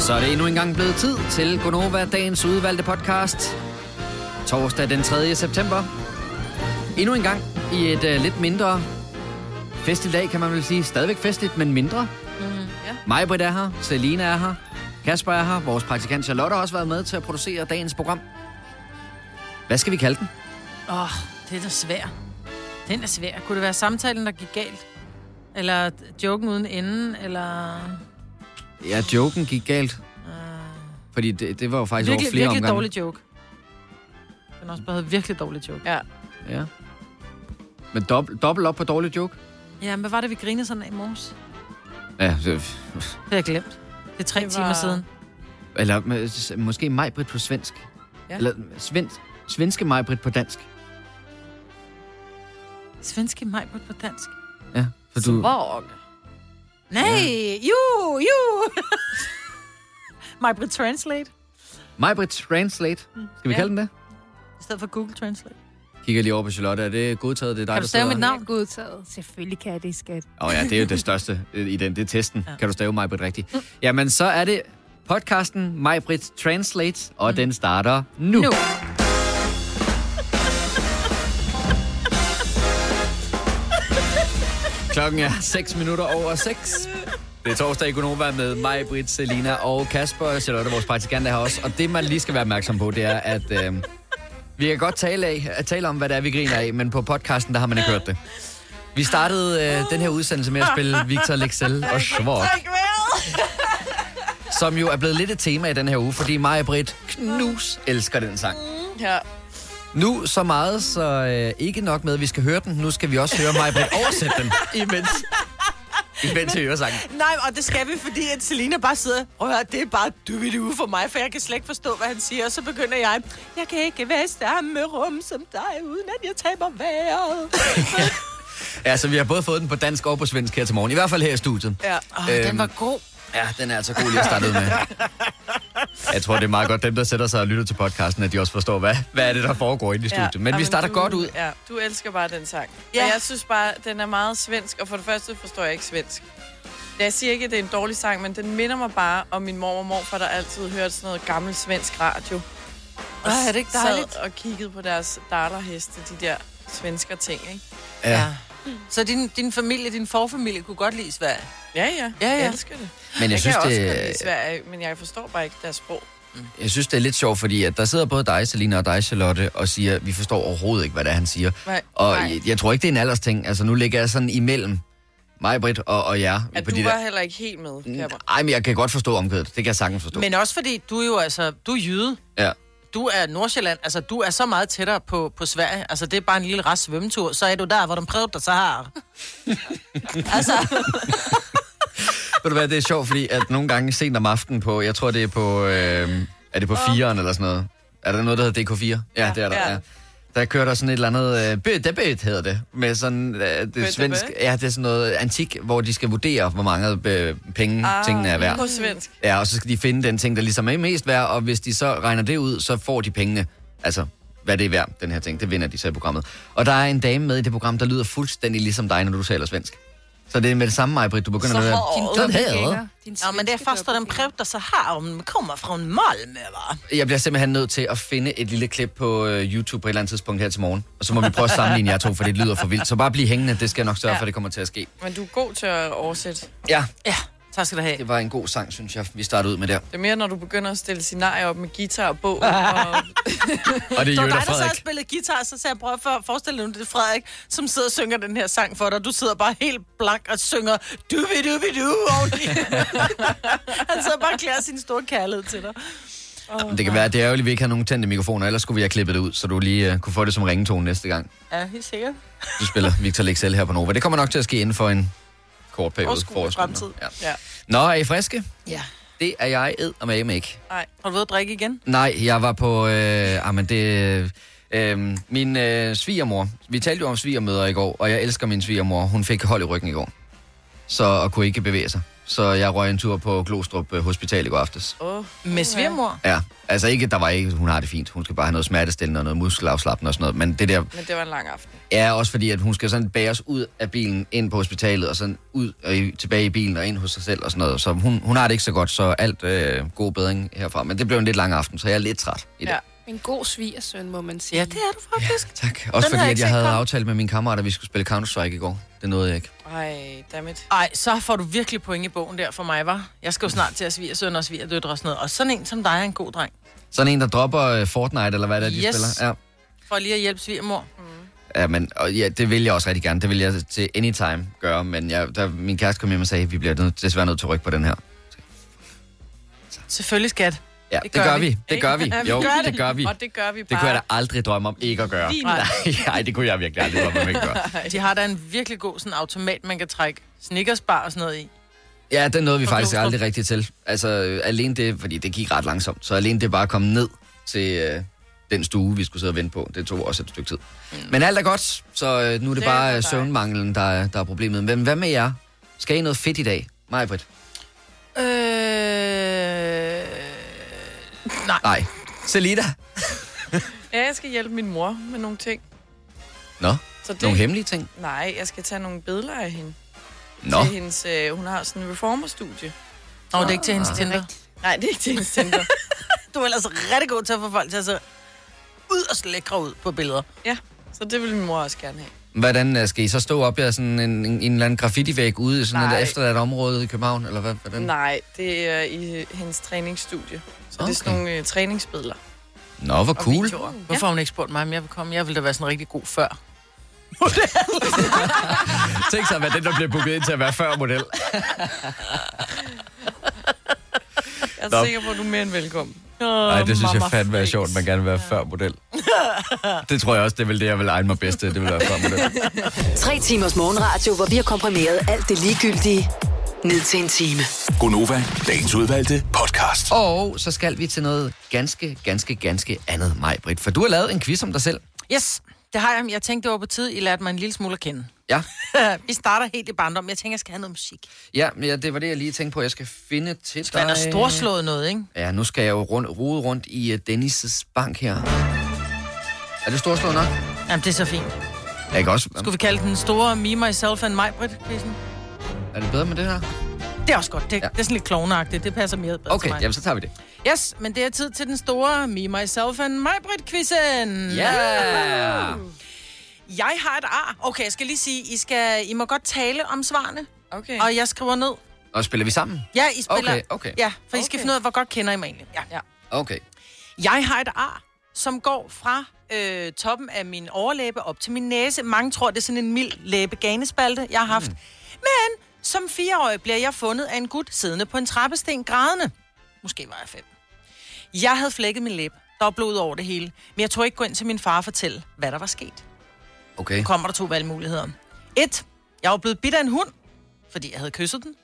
Så er det endnu engang blevet tid til Gonova, dagens udvalgte podcast. Torsdag den 3. september. Endnu en gang i et uh, lidt mindre festligt dag, kan man vel sige. Stadigvæk festligt, men mindre. Mm, ja. Mig, Britt er her. Selina er her. Kasper er her. Vores praktikant Charlotte har også været med til at producere dagens program. Hvad skal vi kalde den? Åh, oh, det er da svært. Den er svær. Kunne det være samtalen, der gik galt? Eller joken uden enden? Eller... Ja, joken gik galt. Uh, Fordi det, det var jo faktisk virkelig, over flere virkelig omgange. dårlig joke. Den har også bare hedder virkelig dårlig joke. Ja. Ja. Men dobbelt, dobbelt op på dårlig joke? Ja, men hvad var det, vi grinede sådan af i morges? Ja, det, Det har jeg glemt. Det er tre Det var- timer siden. eller med- måske Majbrit på svensk. Ja. Eller svensk, svenske Majbrit på dansk. Svenske mig på dansk. Ja, for du... Svag. Nej, jo, jo. Majbrit Translate. Majbrit Translate. Skal vi Ja. kalde den det? I stedet for Google Translate. Kigger lige over på Charlotte. Er det godtaget? Det er dig, Kan du der stave mit navn? Godtaget. Selvfølgelig kan jeg det, skat. Åh oh, ja, det er jo det største i den. Det er testen. Ja. Kan du stave Majbrit rigtigt? Jamen, så er det podcasten Majbrit Translate, og den starter nu. Nu. Klokken er 6 minutter over 6. Det er torsdag i Gonova med mig, Britt, Selina og Kasper. Charlotte, vores praktikant er her også. Og det, man lige skal være opmærksom på, det er, at øh, vi kan godt tale, af, at tale om, hvad det er, vi griner af, men på podcasten, der har man ikke hørt det. Vi startede øh, den her udsendelse med at spille Victor Lexel og Schwark, som jo er blevet lidt et tema i den her uge, fordi mig og Britt knus elsker den sang. Ja. Nu så meget, så øh, ikke nok med, at vi skal høre den. Nu skal vi også høre mig, Britt, oversætte den, imens, imens vi hører sangen. Nej, og det skal vi, fordi at Selina bare sidder, prøv at høre, det er bare duvidu for mig, for jeg kan slet ikke forstå, hvad han siger. Og så begynder jeg, jeg kan ikke være i samme rum som dig, uden at jeg taber vejret. Ja, så vi har både fået den på dansk og på svensk her til morgen. I hvert fald her i studiet. Ja. Oh, Øhm. den var god. Ja, den er altså god lige at starte ud med. Jeg tror, det er meget godt, dem der sætter sig og lytter til podcasten, at de også forstår, hvad, hvad er det, der foregår inde i studiet. Men vi starter du, godt ud. Ja, du elsker bare den sang. Ja. Ja. Og jeg synes bare, den er meget svensk, og for det første forstår jeg ikke svensk. Jeg siger ikke, at det er en dårlig sang, men den minder mig bare om min mor og morfar, der altid hørte sådan noget gammel svensk radio. Og Ej, er det ikke sad dejligt? og kiggede på deres darterheste, de der svensker ting, ikke? Ja. Så din, din familie, din forfamilie kunne godt lide Sverige? Ja, ja. Ja, ja. Jeg elsker det. Men jeg, Jeg, synes, kan også det, godt lide Sverige, men jeg forstår bare ikke deres sprog. jeg synes, det er lidt sjovt, fordi at der sidder både dig, Selina, og dig, Charlotte, og siger, at vi forstår overhovedet ikke, hvad det er, han siger. Nej. Og Nej. jeg, jeg tror ikke, det er en aldersting. Altså, nu ligger jeg sådan imellem mig, Britt, og, og jer. At på du de var der... heller ikke helt med, kan jeg bare. Ej, men jeg kan godt forstå omkvædet. Det kan jeg sagtens forstå. Men også fordi, du er jo altså, du er jyde. Ja. Du er Nordsjælland, altså du er så meget tættere på, på Sverige. Altså det er bare en lille rest svømmetur. Så er du der, hvor de prøvede dig så har. altså, Ved du hvad, det er sjovt, fordi at nogle gange sent om aftenen på, jeg tror det er på, øh, er det på 4'eren eller sådan noget? Er der noget, der hedder DK4? Ja, det er der, Ja. ja. Der kører der sådan et eller andet, øh, bødebød hedder det, med sådan, øh, det svensk, ja, det er sådan noget antik, hvor de skal vurdere, hvor mange øh, penge ah, tingene er værd. På svensk. Ja, og så skal de finde den ting, der ligesom er mest værd, og hvis de så regner det ud, så får de pengene. Altså, hvad det er værd, den her ting. Det vinder de så i programmet. Og der er en dame med i det program, der lyder fuldstændig ligesom dig, når du taler svensk. Så det er med det samme, Majbrit, du begynder Så at hård. din. Din ja, men det er først, at den dig så har, om den kommer fra en Malmö, va? Jeg bliver simpelthen nødt til at finde et lille klip på øh, YouTube på et eller andet tidspunkt her til morgen. Og så må vi prøve at sammenligne jer to, for det lyder for vildt. Så bare bliv hængende, det skal jeg nok sørge Ja. for, det kommer til at ske. Men du er god til at oversætte. Ja, Ja, tak skal du have. det var en god sang, synes jeg, vi startede ud med der. Det er mere, når du begynder at stille scenarier op med guitar og bog. og... Og det er Jørgen dig, der og Frederik. spillede guitar, så sagde jeg, prøv at forestille dig, nu, det er Frederik, som sidder og synger den her sang for dig. Du sidder bare helt blank og synger dubi dubi du oveni. Han sidder bare og klæder sin store kærlighed til dig. Men Det kan være, at det er ærgerligt, at vi ikke har nogen tændte mikrofoner, ellers skulle vi have klippet det ud, så du lige uh, kunne få det som ringetone næste gang. Ja, helt sikkert. Du spiller Victor Lexel her på Nova. Det kommer nok til at ske inden for en kort periode. Overskuelig fremtid. Ja. Ja. Nå, er I friske? Ja. Det er jeg ed og med ikke. Nej. Har du ved at drikke igen? Nej, jeg var på... Øh, ah, men det, øh, min øh, svigermor... Vi talte jo om svigermøder i går, og jeg elsker min svigermor. Hun fik hold i ryggen i går. så, og kunne ikke bevæge sig. Så jeg røg en tur på Glostrup øh, Hospital i går aftes. Åh, Med svigermor. Ja, altså ikke, der var ikke, hun har det fint. Hun skal bare have noget smertestillende og noget muskelafslappende og sådan noget. Men det der men det var en lang aften. er også fordi, at hun skal sådan bæres ud af bilen, ind på hospitalet, og sådan ud og i- tilbage i bilen og ind hos sig selv og sådan noget. Så hun, hun har det ikke så godt, så alt øh, god bedring herfra. Men det blev en lidt lang aften, så jeg er lidt træt i dag. Ja. En god svigersøn, må man sige. Ja, det er du faktisk. Tak. Også Den fordi, jeg at jeg havde komme. aftalt med mine kammerater, at vi skulle spille Counter-Strike i går. Det nåede jeg ikke. Ej, dammit. Ej, så får du virkelig point i bogen der for mig, var. Jeg skal jo snart til at svige søn og svige døtre og sådan noget. Og sådan en som dig er en god dreng. Sådan en, der dropper øh, Fortnite, eller hvad det er, de Yes. spiller. Ja. For lige at hjælpe svigermor. Ja, men og ja, det vil jeg også rigtig gerne. Det vil jeg til anytime gøre. Men jeg, da min kæreste kom hjem og sagde, at vi bliver nødt, desværre nødt til at rykke på den her. Selvfølgelig, skat. Ja, Det det, gør vi. vi. Det gør vi. Ja, vi Jo, gør det. det. gør vi. Og det gør vi Det bare. kunne jeg da aldrig drømme om ikke at gøre. Nej, nej, det kunne jeg virkelig aldrig drømme om ikke at gøre. De har da en virkelig god sådan automat, man kan trække snickersbar og sådan noget i. Ja, den nåede vi faktisk aldrig rigtigt til. Altså, øh, alene det, fordi det gik ret langsomt. Så alene det bare komme ned til øh, den stue, vi skulle sidde og vente på, det tog også et stykke tid. Mm. Men alt er godt, så øh, nu er det, Det det er bare for øh, søvnmanglen, der, er- der er problemet. Men hvad med jer? Skal I noget fedt i dag? Mig, Britt? Øh... Nej. Nej. Selina? Ja, jeg skal hjælpe min mor med nogle ting. Nå, Så det... nogle hemmelige ting? Nej, jeg skal tage nogle billeder af hende. Nå, Til hendes, øh, hun har sådan en reformerstudie. Nå, det er ikke til hendes Tinder. Nej, det er ikke til hendes center. Du er ellers rigtig god til at få folk til at se ud og lækre ud på billeder. ja, så det vil min mor også gerne have. Hvordan øh, skal I så stå op i sådan en, en, en eller anden graffiti-væg ude i sådan Nej. et efterladt område i København? Eller hvad, hvordan? Nej, det er i hendes træningsstudie. Så okay. det er sådan nogle øh, træningsbilleder. Nå, hvor Og cool. videoer. Hvorfor har hun ikke spurgt mig, om jeg vil komme? Jeg ville da være sådan rigtig god før. Tænk sig at være den, der bliver booket ind til at være før model. Jeg er Nå. sikker på, at du er mere end velkommen. Nej, det synes jeg Mama fandme er sjovt, man gerne vil være før model. Det tror jeg også, det er vel det, jeg vil egne mig bedst til, det vil være før model. Tre timers morgenradio, hvor vi har komprimeret alt det ligegyldige ned til en time. Gonova, dagens udvalgte podcast. Og så skal vi til noget ganske, ganske, ganske andet, mig, Britt. For du har lavet en quiz om dig selv. Yes, det har jeg. Jeg tænkte, det var på tide, I lærte mig en lille smule at kende. Ja, Vi starter helt i barndom. Jeg tænker, jeg skal have noget musik. ja, ja det var det, jeg lige tænkte på. Jeg skal finde til dig. Man er storslået noget, ikke? Ja, nu skal jeg jo rundt, rode rundt i uh, Dennis' bank her. Er det storslået nok? Jamen, det er så fint. Jeg kan også... Skulle vi kalde den store Me, Myself and My Brit quizzen Er det bedre med det her? Det er også godt. Det, Ja. det er sådan lidt klovneagtigt. Det passer mere bedre Okay, til mig. jamen så tager vi det. Yes, men det er tid til den store Me, Myself and My Brit quizzen Ja! Jeg har et ar. Okay, jeg skal lige sige, I, skal, I må godt tale om svarene, Okay. og jeg skriver ned. Og spiller vi sammen? Ja, I spiller. Okay, okay. Ja, for I skal Okay. finde ud af, hvor godt kender I mig egentlig. Ja. Ja. Okay. Jeg har et ar, som går fra øh, toppen af min overlæbe op til min næse. Mange tror, det er sådan en mild læbeganespalte, jeg har haft. Mm. Men som fireårig bliver jeg fundet af en gut siddende på en trappesten grædende. Måske var jeg fem. Jeg havde flækket min læbe. Der var blod over det hele. Men jeg tog ikke gå ind til min far og fortælle, hvad der var sket. Okay. Nu kommer der to valgmuligheder. Et, jeg var blevet bidt af en hund, fordi jeg havde kysset den.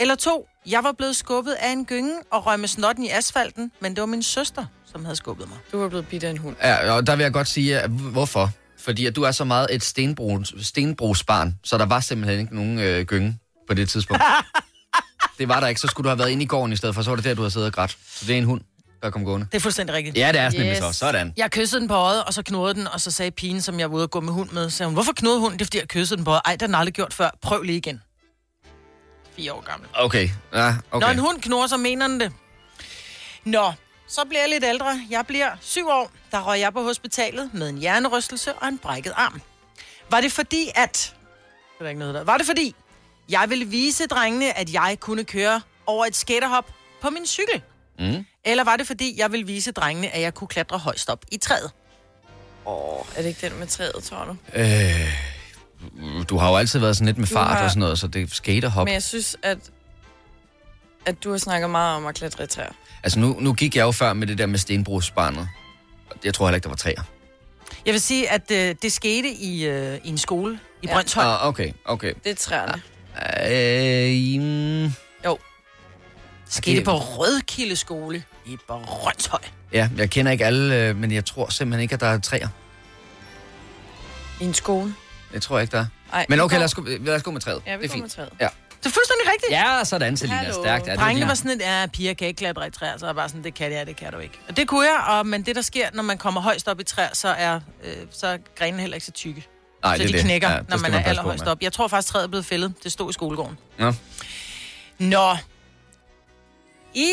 Eller to, jeg var blevet skubbet af en gynge og røg med snotten i asfalten, men det var min søster, som havde skubbet mig. Du er blevet bidt af en hund. Ja, og der vil jeg godt sige, at hvorfor? Fordi at du er så meget et stenbrugs, stenbrugsbarn, så der var simpelthen ikke nogen øh, gynge på det tidspunkt. det var der ikke, så skulle du have været inde i gården i stedet for, så var det der, du havde siddet og grædt. Så det er en hund, der kom gående. Det er fuldstændig rigtigt. Ja, det er nemlig Yes. så. Sådan. Jeg kyssede den på øjet, og så knurrede den, og så sagde pigen, som jeg var ude at gå med hund med, sagde hun, hvorfor knurrede hunden? Det er, fordi jeg kyssede den på øjet. Ej, det har den aldrig gjort før. Prøv lige igen. Fire år gammel. Okay, ja, Okay. Når en hund knurrer, så mener den det. Nå, så bliver jeg lidt ældre. Jeg bliver syv år. Der røg jeg på hospitalet med en hjernerystelse og en brækket arm. Var det fordi, at... Det er ikke noget der. Var det fordi, jeg ville vise drengene, at jeg kunne køre over et skaterhop på min cykel? Mm. Eller var det fordi, jeg ville vise drengene, at jeg kunne klatre højst op i træet? Åh, er det ikke den med træet, tror du? Øh, du har jo altid været sådan lidt med Du fart har- og sådan noget, så det er skaterhop. Men jeg synes, at, at du har snakket meget om at klatre i træer. Altså nu, nu gik jeg jo før med det der med stenbrugsbarnet. Jeg tror heller ikke, der var træer. Jeg vil sige, at øh, det skete i, øh, i en skole i Ja. Brøndshøj. Ah, okay, okay. Det er træerne. Øh, mm, Jo. Det skete det- på Rødkilde skole i Brøndshøj. ja, jeg kender ikke alle, øh, men jeg tror simpelthen ikke, at der er træer. I en skole. Det tror jeg ikke, der er. Ej, Men okay, lad os, gå, lad os gå med træet. Ja, vi det er går fint. med træet. Ja, Det er fuldstændig rigtigt. Ja, sådan, Selina. Hallo. Stærkt. Ja, det Drengene var sådan et, ja, piger kan ikke klatre i træer, så er jeg bare sådan, det kan jeg, det kan du ikke. Og det kunne jeg, og, men det der sker, når man kommer højst op i træer, så er, øh, så er grenene heller ikke så tykke. Nej, så det er de det. knækker, Ja, ja, det når skal man er allerhøjst op. Jeg tror faktisk, træet er blevet fældet. Det stod i skolegården. Nå. Nå. I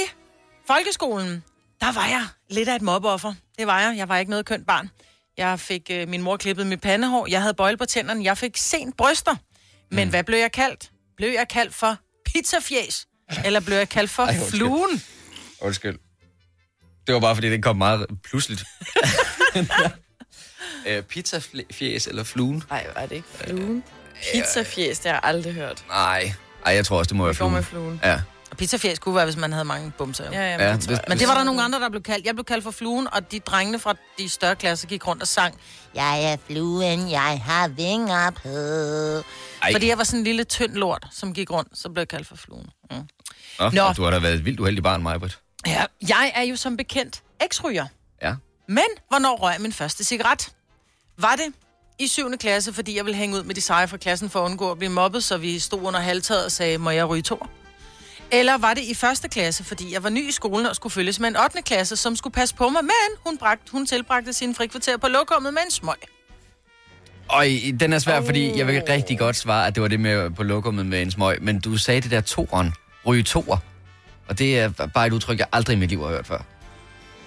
folkeskolen, der var jeg lidt af et mobbeoffer. Det var jeg. Jeg var ikke noget kønt barn. Jeg fik øh, min mor klippet mit pandehår. Jeg havde bøjle på tænderne. Jeg fik sent bryster. Men mm. hvad blev jeg kaldt? Blev jeg kaldt for pizzafjes? Eller blev jeg kaldt for Ej, undskyld. fluen? Undskyld. Det var bare, fordi det kom meget pludseligt. øh, pizzafjes eller fluen? Nej, var det ikke fluen? Pizzafjes, det har jeg aldrig hørt. Nej. Ej, jeg tror også, det må være Det går fluen. med fluen. Ja. Og pizzafjes kunne være, hvis man havde mange bumser. jo. Ja, ja, Ja, men, det, tror det- jeg. Men det var der nogle andre, der blev kaldt. Jeg blev kaldt for fluen, og de drengene fra de større klasser gik rundt og sang, Jeg er fluen, jeg har vinger på. Ej. Fordi jeg var sådan en lille tynd lort, som gik rundt, så blev jeg kaldt for fluen. Mm. Nå, Nå. Nå. Du har da været et vildt uheldig barn, Majbrit. Ja, jeg er jo som bekendt eksryger. Ja. Men hvornår røg jeg min første cigaret? Var det i 7. klasse, fordi jeg ville hænge ud med de seje fra klassen for at undgå at blive mobbet, så vi stod under halvtaget og sagde, må jeg ryge to? Eller var det i første klasse, fordi jeg var ny i skolen og skulle følges med en 8. klasse, som skulle passe på mig, men hun, bragt, hun tilbragte sine frikvarter på lokummet med en smøg. Og den er svær, fordi jeg vil rigtig godt svare, at det var det med på lokummet med en smøg. Men du sagde det der toeren. Ryge toer. Og det er bare et udtryk, jeg aldrig i mit liv har hørt før.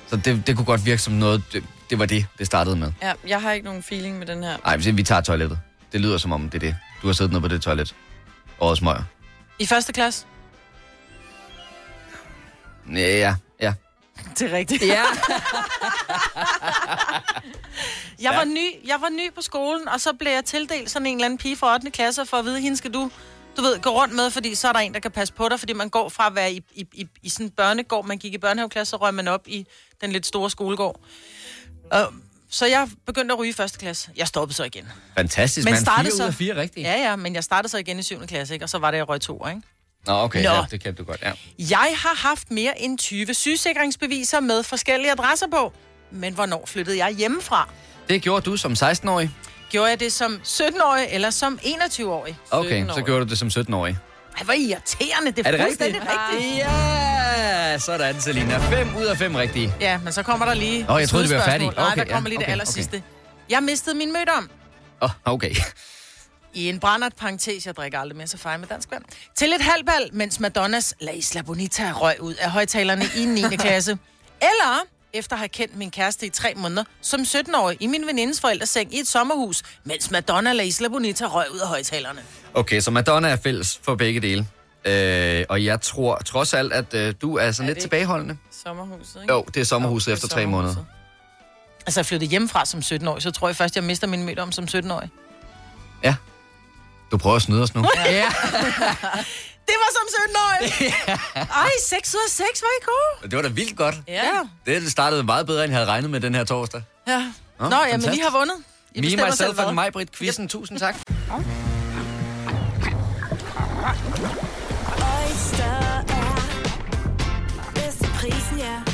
Så det, det kunne godt virke som noget, det, det var det, det startede med. Ja, jeg har ikke nogen feeling med den her. Nej, vi tager toilettet. Det lyder som om, det er det. Du har siddet nede på det toilet. Årets smøger. I første klasse? Ja, ja, ja. Det er rigtigt. Ja. Jeg var, ny, jeg var ny på skolen, og så blev jeg tildelt sådan en eller anden pige fra 8. klasse, for at vide, hende skal du, du ved, gå rundt med, fordi så er der en, der kan passe på dig, fordi man går fra at være i, i, i, i sådan en børnegård, man gik i børnehaveklasse, så røg man op i den lidt store skolegård. Og, så jeg begyndte at ryge i første klasse. Jeg stoppede så igen. Fantastisk, Men man. startede Fire så- ud af fire rigtigt. Ja, ja, men jeg startede så igen i 7. klasse, ikke? og så var det, jeg røg to, ikke? Nå, okay, Nå. Ja, det kan du godt, ja. Jeg har haft mere end 20 sygesikringsbeviser med forskellige adresser på. Men hvornår flyttede jeg hjemmefra? Det gjorde du som 16-årig. Gjorde jeg det som 17-årig eller som 21-årig? Okay, så 17-årig. gjorde du det som 17-årig. Ej, hvor irriterende. Det er, Er det fuldstændig rigtigt? rigtigt? Ja, sådan, Selina. 5 ud af 5 rigtige. Ja, men så kommer der lige... Nå, jeg troede, vi var slutspørgsmål. færdige. Nej, Okay, der kommer ja, lige det okay, aller sidste. Jeg mistede min mødom. Åh, oh, okay. I en brændert parentes, jeg drikker aldrig mere så fejl med dansk vand. Til et halvbal, mens Madonnas La Isla Bonita røg ud af højtalerne i 9. klasse. Eller efter at have kendt min kæreste i tre måneder, som 17-årig i min venindes forældres seng i et sommerhus, mens Madonna La Isla Bonita røg ud af højtalerne. Okay, så Madonna er fælles for begge dele. Øh, og jeg tror trods alt, at øh, du er sådan Er lidt tilbageholdende. Sommerhuset, ikke? Jo, det er sommerhuset Jo, efter er tre måneder. Altså, jeg flyttede hjemmefra som 17-årig, så tror jeg først, jeg mister min mødom som 17-årig. Ja. Du prøver at snyde os nu. Ja. Det var som 17-årig! Ej, 6 ud af 6 var I gode. Det var da vildt godt. Ja. Det startede meget bedre, end jeg havde regnet med den her torsdag. Ja. Nå, Nå, ja, men fantastisk. I har vundet. I Me, myself hvad. and mig, Britt Quizzen. Tusind tak. Oyster er bedst til prisen, ja.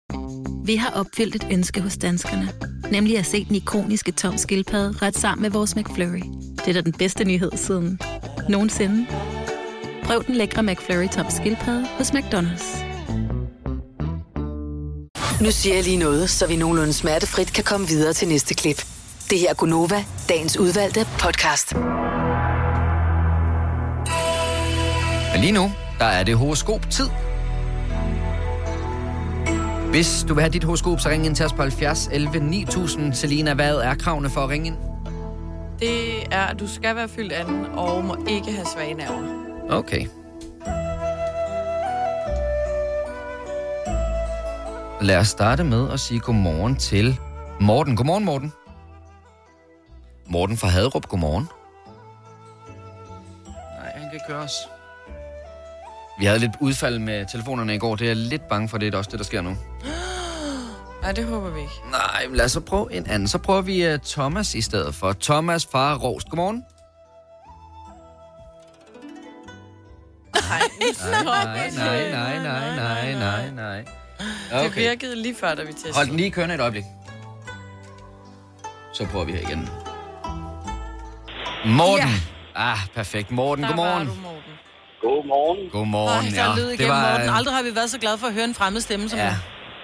Vi har opfyldt et ønske hos danskerne. Nemlig at se den ikoniske tom skildpadde ret sammen med vores McFlurry. Det er da den bedste nyhed siden nogensinde. Prøv den lækre McFlurry tom skildpadde hos McDonald's. Nu siger jeg lige noget, så vi nogenlunde smertefrit kan komme videre til næste klip. Det her er Gunova, dagens udvalgte podcast. Men lige nu, der er det horoskop-tid. Hvis du vil have dit horoskop, så ring ind til os på 70 11 9000. Selina, hvad er kravene for at ringe ind? Det er, at du skal være fyldt anden og må ikke have svage nerver. Okay. Lad os starte med at sige godmorgen til Morten. Godmorgen, Morten. Morten fra Haderup, godmorgen. Nej, han kan ikke høre os. Vi havde lidt udfald med telefonerne i går. Det er jeg lidt bange for, det er også det, der sker nu. Nej, det håber vi ikke. Nej, men lad os så prøve en anden. Så prøver vi uh, Thomas i stedet for. Thomas fra Rost. Godmorgen. Nej, Nej, nej, nej, nej, nej, nej, nej. Det Okay. virkede lige før, da vi testede. Hold den lige kørende et øjeblik. Så prøver vi her igen. Morten. Ja. Ah, perfekt. Morten, Der godmorgen. var du, Morten. Godmorgen. Godmorgen, Ej, ja. igennem var... Morten. Aldrig har vi været så glade for at høre en fremmed stemme som Ja, ja.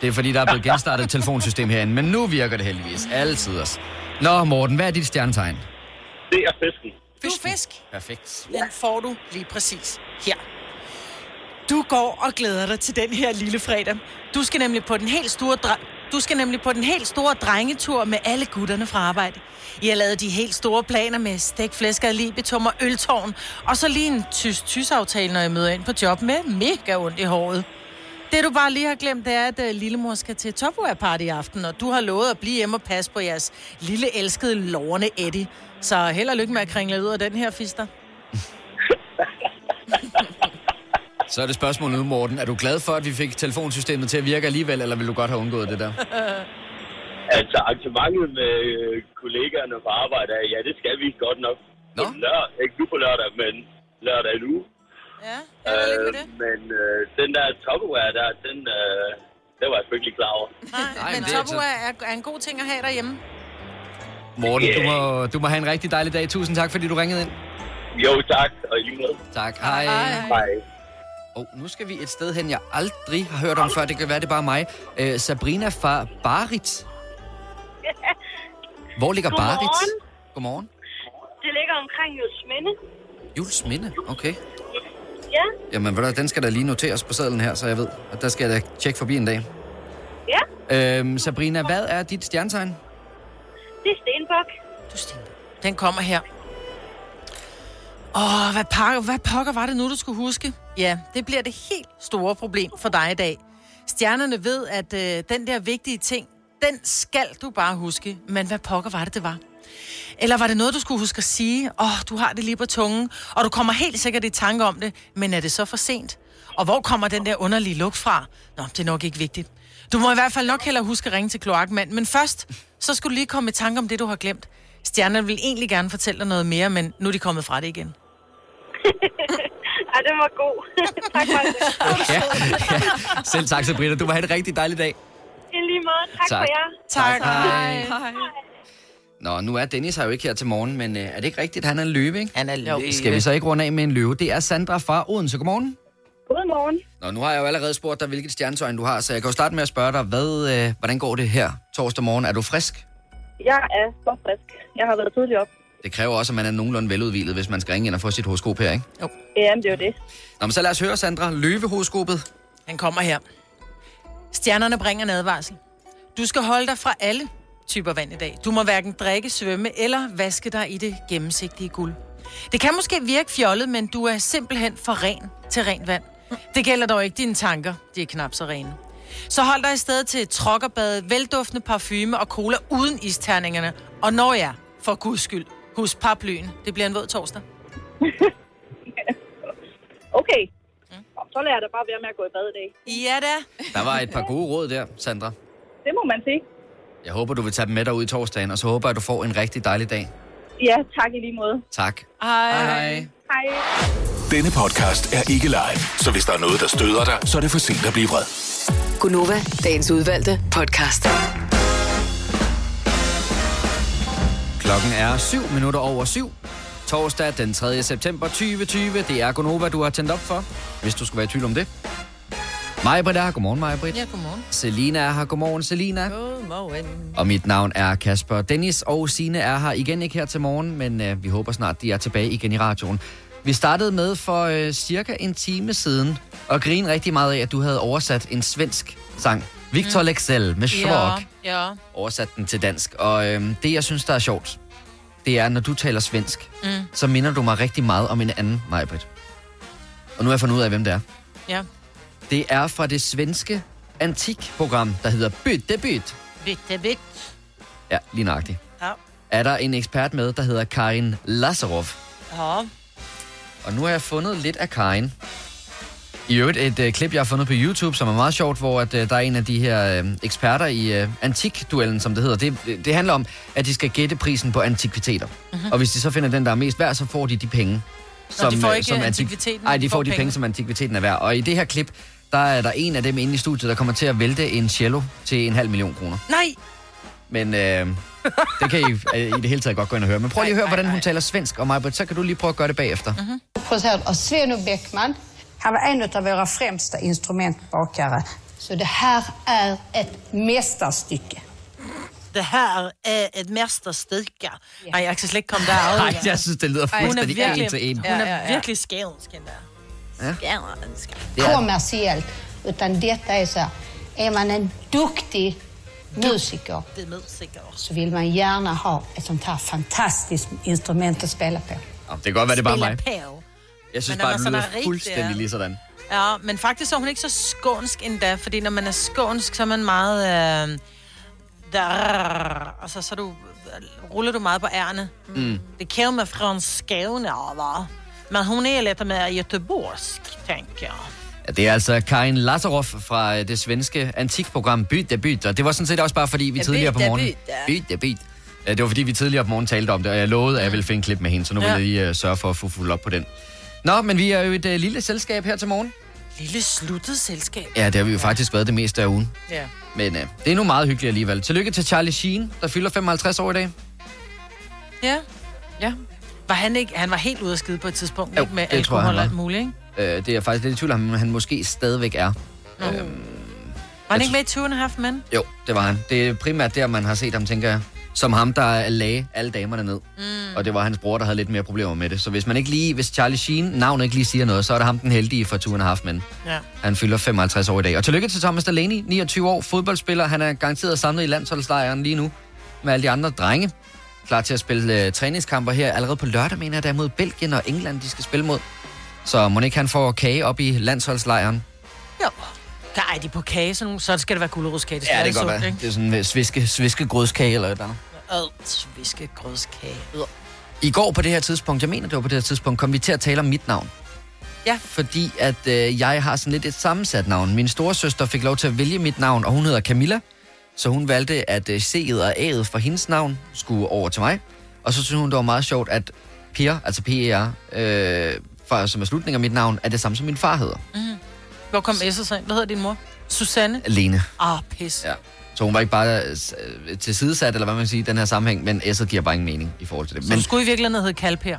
det er fordi, der er blevet genstartet et telefonsystem herinde, men nu virker det heldigvis. Altid os. Nå, Morten, hvad er dit stjernetegn? Det er fisken. Du er fisk. Perfekt. Den får du lige præcis her. Du går og glæder dig til den her lille fredag. Du skal nemlig på den helt store dre- du skal nemlig på den helt store drengetur med alle gutterne fra arbejde. I har lavet de helt store planer med stegflæsker, libitum og øltårn, og så lige en tysk-tys-aftale, når jeg møder ind på job med mega ondt i håret. Det du bare lige har glemt, det er, at uh, lillemor skal til Topware Party i aften, og du har lovet at blive hjemme og passe på jeres lille elskede lårende Eddie. Så held og lykke med at kringle ud af den her fister. Så er det spørgsmålet nu, Morten. Er du glad for, at vi fik telefonsystemet til at virke alligevel, eller vil du godt have undgået det der? Altså, arrangementet med øh, kollegaerne på arbejde, ja, det skal vi godt nok. Nå. På lør- ikke nu på lørdag, men lørdag nu. Ja, er med det. men øh, den der Tupperware der, den, øh, den var jeg lige klar over. Nej, Nej, men men det er er, en god ting at have derhjemme. Morten, du må, du må have en rigtig dejlig dag. Tusind tak, fordi du ringede ind. Jo, tak, og i lige måde. Tak. Hej. Hej. Og nu skal vi et sted hen, jeg aldrig har hørt om før. Det kan være, det er bare mig. Øh, Sabrina fra Barit. Hvor ligger Godmorgen. Barit? Godmorgen. Det ligger omkring Julesminde. Jules Minde, okay. Ja, Jamen, ved du, den skal der lige noteres på sadlen her, så jeg ved, at der skal jeg da tjekke forbi en dag. ja, Øhm, Sabrina, hvad er dit stjernetegn? det er Stenbuk. Du Stenbuk. Den kommer her. Åh, hvad, pokker, hvad pokker var det nu, du skulle huske? Ja, det bliver det helt store problem for dig i dag. Stjernerne ved, at øh, den der vigtige ting, den skal du bare huske. Men hvad pokker var det, det var? Eller var det noget, du skulle huske at sige? Åh, oh, du har det lige på tungen, og du kommer helt sikkert i tanke om det, men er det så for sent? Og hvor kommer den der underlige lugt fra? Nå, det er nok ikke vigtigt. Du må i hvert fald nok hellere huske at ringe til kloakmand, men først, så skulle du lige komme i tanke om det, du har glemt. Stjernerne vil egentlig gerne fortælle dig noget mere, men nu er de kommet fra det igen. Ej, den var god. tak for det. Ja. Selv tak, Sabrina. Du må have en rigtig dejlig dag. I lige måde. Tak, Tak. for jer. Tak. Hej. Hej. Nå, nu er Dennis her jo ikke her til morgen, men øh, er det ikke rigtigt, han er en løve, ikke? Han er løve. Skal vi så ikke runde af med en løve? Det er Sandra fra Odense. Godmorgen. Godmorgen. Nå, nu har jeg jo allerede spurgt dig, hvilket stjernetegn du har, så jeg kan jo starte med at spørge dig, hvad, øh, hvordan går det her torsdag morgen? Er du frisk? Jeg er så frisk. Jeg har været tidlig op. Det kræver også, at man er nogenlunde veludvilet, hvis man skal ringe ind og få sit horoskop her, ikke? Jamen, det er jo det. Nå, men så lad os høre, Sandra. Løvehoroskopet. Den kommer her. Stjernerne bringer en advarsel. Du skal holde dig fra alle typer vand i dag. Du må hverken drikke, svømme eller vaske dig i det gennemsigtige guld. Det kan måske virke fjollet, men du er simpelthen for ren til rent vand. Det gælder dog ikke dine tanker. De er knap så rene. Så hold dig i stedet til trokkerbad, velduftende parfume og cola uden isterningerne. Og når jeg, for guds skyld, husk paraplyen. Det bliver en våd torsdag. Okay. Så lader jeg da bare være med at gå i bad i dag. Ja da. Der var et par gode råd der, Sandra. Det må man sige. Jeg håber, du vil tage dem med dig ud i torsdagen, og så håber jeg, at du får en rigtig dejlig dag. Ja, tak i lige måde. Tak. Hej. Hej. Hej. Denne podcast er ikke live, så hvis der er noget, der støder dig, så er det for sent at blive vred. Gunova, dagens udvalgte podcast. Klokken er 7 minutter over 7. Torsdag den 3. september 2020. Det er Gonova, du har tændt op for, hvis du skulle være i tvivl om det. Majbrit er her. Godmorgen, Majbrit. Ja, godmorgen. Selina er her. Godmorgen, Selina. Godmorgen. Og mit navn er Kasper Dennis, og Sine er her igen ikke her til morgen, men øh, vi håber snart, de er tilbage igen i radioen. Vi startede med for øh, cirka en time siden at grine rigtig meget af, at du havde oversat en svensk sang Victor Lexell med Schrock. Ja, ja. Oversat den til dansk. Og øhm, det, jeg synes, der er sjovt, det er, når du taler svensk, Mm. så minder du mig rigtig meget om en anden Majbrit. Og nu har jeg fundet ud af, hvem det er. Ja. Det er fra det svenske antikprogram, der hedder Bytte Byt. Ja, lige nøjagtigt. Ja. Er der en ekspert med, der hedder Karin Lazarov. Ja. Og nu har jeg fundet lidt af Karin. I øvrigt et øh, klip, jeg har fundet på YouTube, som er meget sjovt, hvor at, øh, der er en af de her øh, eksperter i øh, antikduellen, som det hedder. Det, det handler om, at de skal gætte prisen på antikviteter. Mhm. Mm-hmm. Og hvis de så finder den, der er mest værd, så får de de penge. de får øh, ikke antikviteten, Nej, de de får får de penge. penge, som antikviteten er værd. Og i det her klip, der er der en af dem inde i studiet, der kommer til at vælte en cello til en halv million kroner. Nej! Men øh, det kan I øh, i det hele taget godt gå ind og høre. Men prøv lige at høre, hvordan hun taler svensk. Og Majbrit, så kan du lige prøve at gøre det bagefter. Mhm. Producent av Sveno Bäckman. Han var en av våra främsta instrumentbakare. Så det här är ett mästerstycke. Det her er et mesterstykke. Nej, jeg kan slet ikke komme derud. Nej, jeg synes, det lyder er fuldstændig virkelig, en til en. Hun er virkelig skævnsk, den der. Ja. Skævnsk. Det er- Kommersiellt. Utan detta är så här, är man en duktig musiker Det er musiker. så vill man gärna ha ett sånt här fantastiskt instrument att spela på. Nå, Det kan godt være, det er bare mig. Jeg synes Men bare, det lyder er rig, fuldstændig lige sådan. Ja, men faktisk er hun ikke så skånsk endda, fordi når man er skånsk, så er man meget... Øh, der, altså, så du, ruller du meget på ærne. Mm. Det kommer från Skåne, va? Men hun er lidt mere göteborgsk, tænker jeg. Ja, det er altså Karin Lazarov fra øh, det svenske antikprogram Byt der Byt. Og det var sådan set også bare, fordi vi Ja, tidligere på morgenen... Byt, der Byt. Ja, det var fordi, vi tidligere på morgenen talte om det, og jeg lovede, at jeg ville finde klip med hende, så nu vil Ja. jeg lige uh, sørge for at få fuldt op på den. Nå, men vi er jo et uh, lille selskab her til morgen. Lille sluttet selskab. Ja, det har vi jo faktisk været det meste af ugen. Ja. Men uh, det er nu meget hyggeligt alligevel. Tillykke til Charlie Sheen, der fylder 55 år i dag. Ja. Ja. Var han ikke... Han var helt ude at skide på et tidspunkt, Jo, ikke? Med det tror jeg, alkohol han og var. alt muligt, ikke? Uh, det er jeg faktisk lidt i tvivl om, han måske stadigvæk er. Nå. Øhm, Var han ikke med i Two and a Half Men? Jo, det var han. Det er primært der, man har set ham, tænker jeg. Som ham, der lagde alle damerne ned. Mm. Og det var hans bror, der havde lidt mere problemer med det. Så hvis man ikke lige, hvis Charlie Sheen navnet ikke lige siger noget, så er det ham den heldige for Two and a Half Men. Ja. Han fylder 55 år i dag. Og tillykke til Thomas Delaney, 29 år, fodboldspiller. Han er garanteret samlet i landsholdslejren lige nu med alle de andre drenge. Klar til at spille uh, træningskamper her allerede på lørdag, mener jeg, der er mod Belgien og England, de skal spille mod. Så må ikke han får kage op i landsholdslejren? Jo. Der er de på kage, så, nu, så skal det være gulerodskage. Det skal Ja, det kan godt være. ikke? Det er sådan en sviske, sviskegrødskage eller et eller andet. Ad, sviske grødskage. I går på det her tidspunkt, jeg mener det var på det her tidspunkt, kom vi til at tale om mit navn. Ja. Fordi at øh, jeg har sådan lidt et sammensat navn. Min storesøster fik lov til at vælge mit navn, og hun hedder Camilla. Så hun valgte, at øh, C'et og A'et for hendes navn skulle over til mig. Og så synes hun, det var meget sjovt, at Per, altså P-E-R, øh, for, som er slutningen af mit navn, er det samme som min far hedder. Mm. Hvor kom S'et så ind? Hvad hedder din mor? Susanne? Lene. Ah, pis. Ja. Så hun var ikke bare øh, tilsidesat, eller hvad man siger, i den her sammenhæng, men S'et giver bare ingen mening i forhold til det. Så Men skulle i virkeligheden hedde Kalper.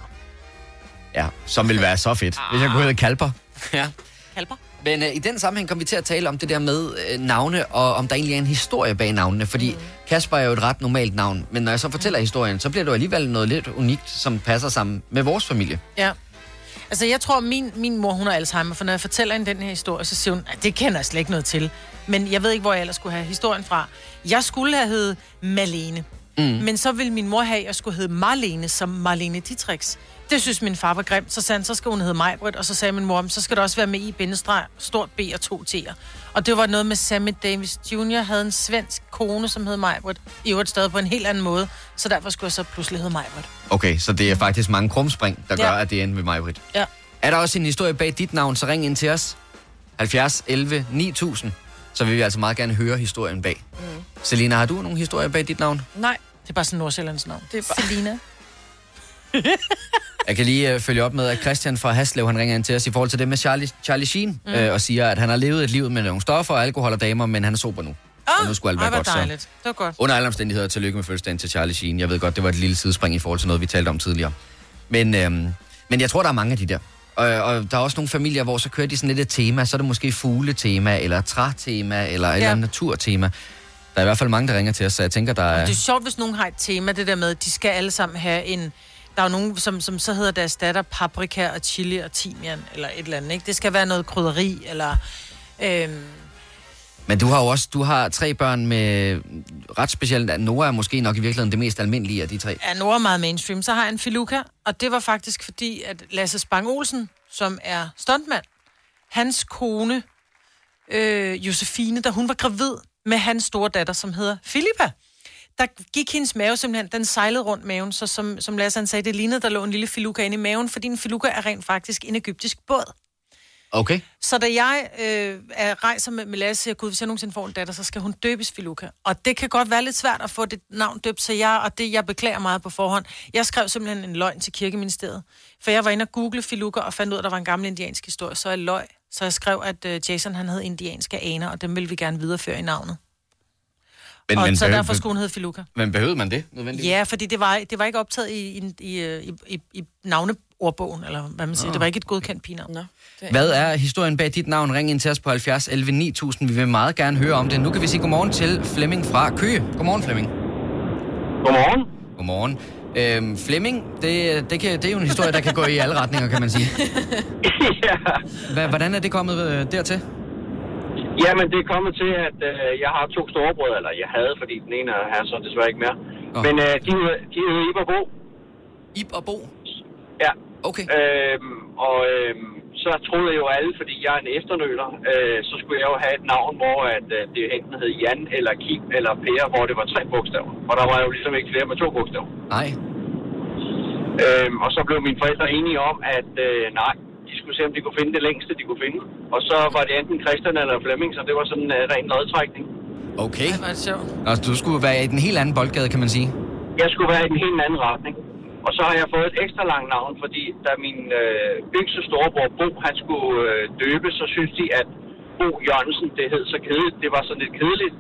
ja, som ville være så fedt, hvis jeg kunne hedde Kalper. Ja. Kalper? Men øh, i den sammenhæng kom vi til at tale om det der med øh, navne, og om der egentlig er en historie bag navnene. Fordi mm. Kasper er jo et ret normalt navn, men når jeg så fortæller historien, så bliver det jo alligevel noget lidt unikt, som passer sammen med vores familie. Ja. Altså, jeg tror, min, min mor, hun har Alzheimer, for når jeg fortæller hende den her historie, så siger hun, at det kender jeg slet ikke noget til. Men jeg ved ikke, hvor jeg ellers skulle have historien fra. Jeg skulle have heddet Malene. Mm. Men så ville min mor have, at jeg skulle hedde Marlene, som Marlene Dietrich. Det synes min far var grimt. Så sagde han, så skal hun hedde Majbrit, og så sagde min mor, så skal det også være med i bindestreg, stort B og to T'er. Og det var noget med Sammy Davis Jr. havde en svensk kone, som hed Majbrit. I øvrigt stadig på en helt anden måde. Så derfor skulle jeg så pludselig hedde Majbrit. Okay, så det er faktisk mange krumspring, der Ja. gør, at det ender med mig, Britt. Ja. Er der også en historie bag dit navn, så ring ind til os. 70 11 9000. Så vil vi altså meget gerne høre historien bag. Mm. Selina, har du nogen historie bag dit navn? Nej. Det er bare sådan Nordsjællands navn. Det er bare... Selina. Jeg kan lige uh, følge op med, at Christian fra Haslev, han ringer ind til os i forhold til det med Charlie, Charlie Sheen, mm. uh, og siger, at han har levet et liv med nogle stoffer og alkohol og damer, men han er sober nu. Ah, og nu skulle alt være hvor godt, så. dejligt. Det var godt. Under alle omstændigheder, tillykke med fødselsdagen til Charlie Sheen. Jeg ved godt, det var et lille sidespring i forhold til noget, vi talte om tidligere. Men, øhm, men jeg tror, der er mange af de der. Og, og der er også nogle familier, hvor så kører de sådan lidt et tema. Så er det måske fugletema, eller trætema, eller et eller andet naturtema. Der er i hvert fald mange, der ringer til os, så jeg tænker, der er... Det er sjovt, hvis nogen har et tema, det der med, at de skal alle sammen have en... Der er jo nogen, som, som så hedder deres datter paprika og chili og timian, eller et eller andet, ikke? Det skal være noget krydderi, eller... Øhm, men du har jo også du har tre børn med ret specielt. Nora er måske nok i virkeligheden det mest almindelige af de tre. Ja, Nora meget mainstream. Så har jeg en Filuka, og det var faktisk fordi, at Lasse Spang Olsen, som er stuntmand, hans kone, øh, Josefine, da hun var gravid med hans store datter, som hedder Filippa, der gik hendes mave simpelthen, den sejlede rundt maven, så som, som Lasse han sagde, det lignede, der lå en lille filuka inde i maven, fordi en filuka er rent faktisk en egyptisk båd. Okay. Så da jeg øh, er rejser med, med Lasse, og gud, hvis jeg nogensinde får en datter, så skal hun døbes Filuka. Og det kan godt være lidt svært at få det navn døbt, så jeg, og det jeg beklager meget på forhånd. Jeg skrev simpelthen en løgn til kirkeministeriet. For jeg var inde og google Filuka og fandt ud af, at der var en gammel indiansk historie, så jeg løg. Så jeg skrev, at øh, Jason han havde indianske aner, og dem ville vi gerne videreføre i navnet. Men, og men, så behø- derfor skulle hun hedde Filuka. Men behøvede man det nødvendigvis? Ja, fordi det var, det var ikke optaget i, i, i, i, i, i navneordbogen, eller hvad man siger. Nå. Det var ikke et godkendt pigenavn. Nå. Hvad er historien bag dit navn? Ring ind til os på 70 11 9000. Vi vil meget gerne høre om det. Nu kan vi sige godmorgen til Flemming fra Køge. Godmorgen, Flemming. Godmorgen. Godmorgen. Øhm, Flemming, det, det, kan, det er jo en historie, der kan gå i alle retninger, kan man sige. ja. Hva, hvordan er det kommet øh, dertil? Jamen, det er kommet til, at øh, jeg har to storebrødre, eller jeg havde, fordi den ene er her så desværre ikke mere. Åh. Men øh, de, de hedder Ib og Bo. Ib og Bo? Ja. Okay. Øhm, og øhm, så troede jeg jo alle, fordi jeg er en efternøler, øh, så skulle jeg jo have et navn, hvor at, øh, det enten hed Jan, eller Kim, eller Per, hvor det var tre bogstaver. Og der var jo ligesom ikke flere med to bogstaver. Nej. Øhm, og så blev mine forældre enige om, at øh, nej, de skulle se, om de kunne finde det længste, de kunne finde. Og så var det enten Christian eller Flemming, så det var sådan en uh, ren lodtrækning. Okay. Det var sjovt. Altså, du skulle være i den helt anden boldgade, kan man sige. Jeg skulle være i den helt anden retning. Og så har jeg fået et ekstra langt navn, fordi da min øh, yngste storebror Bo, han skulle øh, døbe, så synes de, at Bo Jørgensen, det hed så kedeligt, det var sådan lidt kedeligt.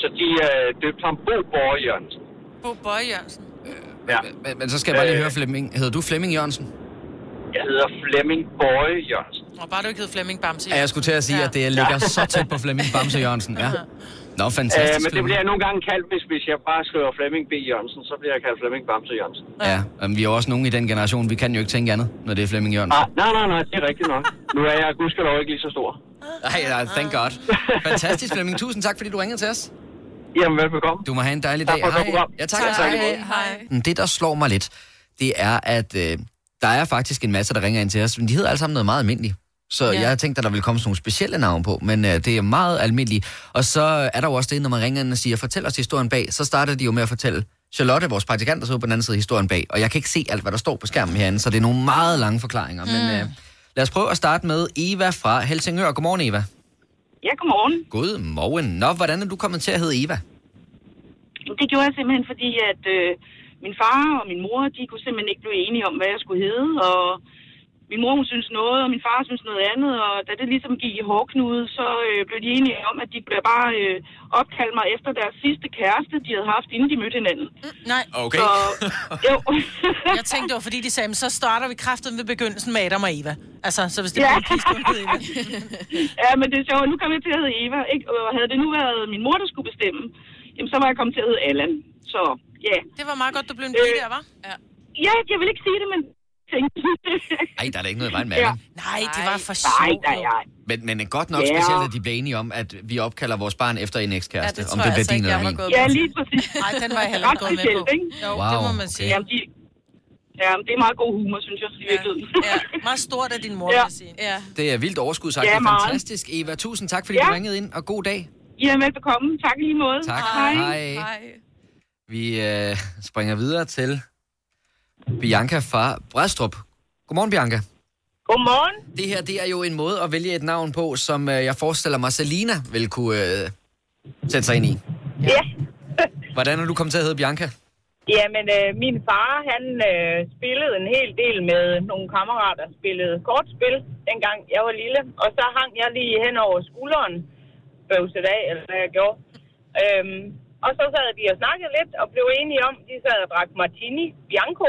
Så de øh, døbte ham Bo Borge Jørgensen. Bo Bøje Jørgensen. Ja. Men, men så skal jeg bare lige Øh. høre Flemming. Hedder du Flemming Jørgensen? Jeg hedder Flemming Borge Jørgensen. Og bare du ikke hed Flemming Bamse. Ja, jeg skulle til at sige, Ja. at det ligger så tæt på Flemming Bamse Jørgensen. Ja. Nå, fantastisk, Øh, men det bliver jeg nogle gange kaldt, hvis, hvis jeg bare skriver Flemming B. Jørgensen, så bliver jeg kaldt Flemming Bamse Jørgensen. Ja, jamen, vi er jo også nogen i den generation. Vi kan jo ikke tænke andet, når det er Flemming Jørgensen. Ah, nej, nej, nej, det er rigtigt nok. Nu er jeg gudskelov ikke lige så stor. Nej, nej, thank God. Fantastisk, Flemming. Tusind tak, fordi du ringede til os. Jamen, velbekomme. Du må have en dejlig Tak dag. for et godt program. Ja, tak. Tak, tak. Hej. Hej. Det, der slår mig lidt, det er, at øh, der er faktisk en masse, der ringer ind til os, men de hedder alle sammen noget meget almindeligt. Så ja. Jeg har tænkt, at der vil komme sådan nogle specielle navne på, men øh, det er meget almindeligt. Og så er der jo også det, når man ringer ind og siger, fortæl os historien bag, så starter de jo med at fortælle Charlotte, vores praktikant, der sidder på den anden side af historien bag. Og jeg kan ikke se alt, hvad der står på skærmen herinde, så det er nogle meget lange forklaringer. Mm. Men øh, lad os prøve at starte med Eva fra Helsingør. Godmorgen, Eva. Ja, godmorgen. Godmorgen. Nå, hvordan er du kommet til at hedde Eva? Det gjorde jeg simpelthen, fordi at øh, min far og min mor, de kunne simpelthen ikke blive enige om, hvad jeg skulle hedde, og min mor, hun synes noget, og min far synes noget andet, og da det ligesom gik i hårdknude, så øh, blev de enige om, at de blev bare øh, opkaldt mig efter deres sidste kæreste, de havde haft, inden de mødte hinanden. Mm, nej. Okay. Så, jo. jeg tænkte, det var fordi, de sagde, "Men så starter vi kraften ved begyndelsen med Adam og Eva. Altså, så hvis det Ja. hedde Eva. ja, men det er sjovt. Nu kom jeg til at hedde Eva, ikke? Og havde det nu været min mor, der skulle bestemme, jamen så var jeg kommet til at hedde Allan. Så, ja. Det var meget godt, du blev en pige der, var? Ja. Ja, jeg vil ikke sige det, men tænkte. Ej, der er da ikke noget i vejen med Ja. ja. Nej, det var for Nej, sjovt. nej, nej. Men, men det er godt nok Ja. specielt, at de blev enige om, at vi opkalder vores barn efter en ekskæreste. Ja, det om det bliver altså din eller min. Ja, lige præcis. Nej, den var jeg heller ikke gået med på. Jo, Wow, det må man okay. sige. Jamen, de, ja, det er meget god humor, synes jeg, i virkeligheden. Ja, meget stort af din mor, Ja. vil sige. Ja. Det er vildt overskud sagt. Ja, det er meget. fantastisk, Eva. Tusind tak, fordi Ja. du ringede ind, og god dag. I er velbekomme. Tak i lige måde. Tak. Hej. Hej. Hej. Vi øh, springer videre til Bianca fra Brædstrup. Godmorgen, Bianca. Godmorgen. Det her, det er jo en måde at vælge et navn på, som øh, jeg forestiller mig, Selina vil kunne øh, sætte sig ind i. Ja. Hvordan er du kommet til at hedde Bianca? Jamen, øh, min far, han øh, spillede en hel del med nogle kammerater, spillede kortspil, dengang jeg var lille. Og så hang jeg lige hen over skulderen, bøvset af, eller hvad jeg gjorde. Øhm, og så sad de og snakkede lidt, og blev enige om, de sad og drak martini, Bianco,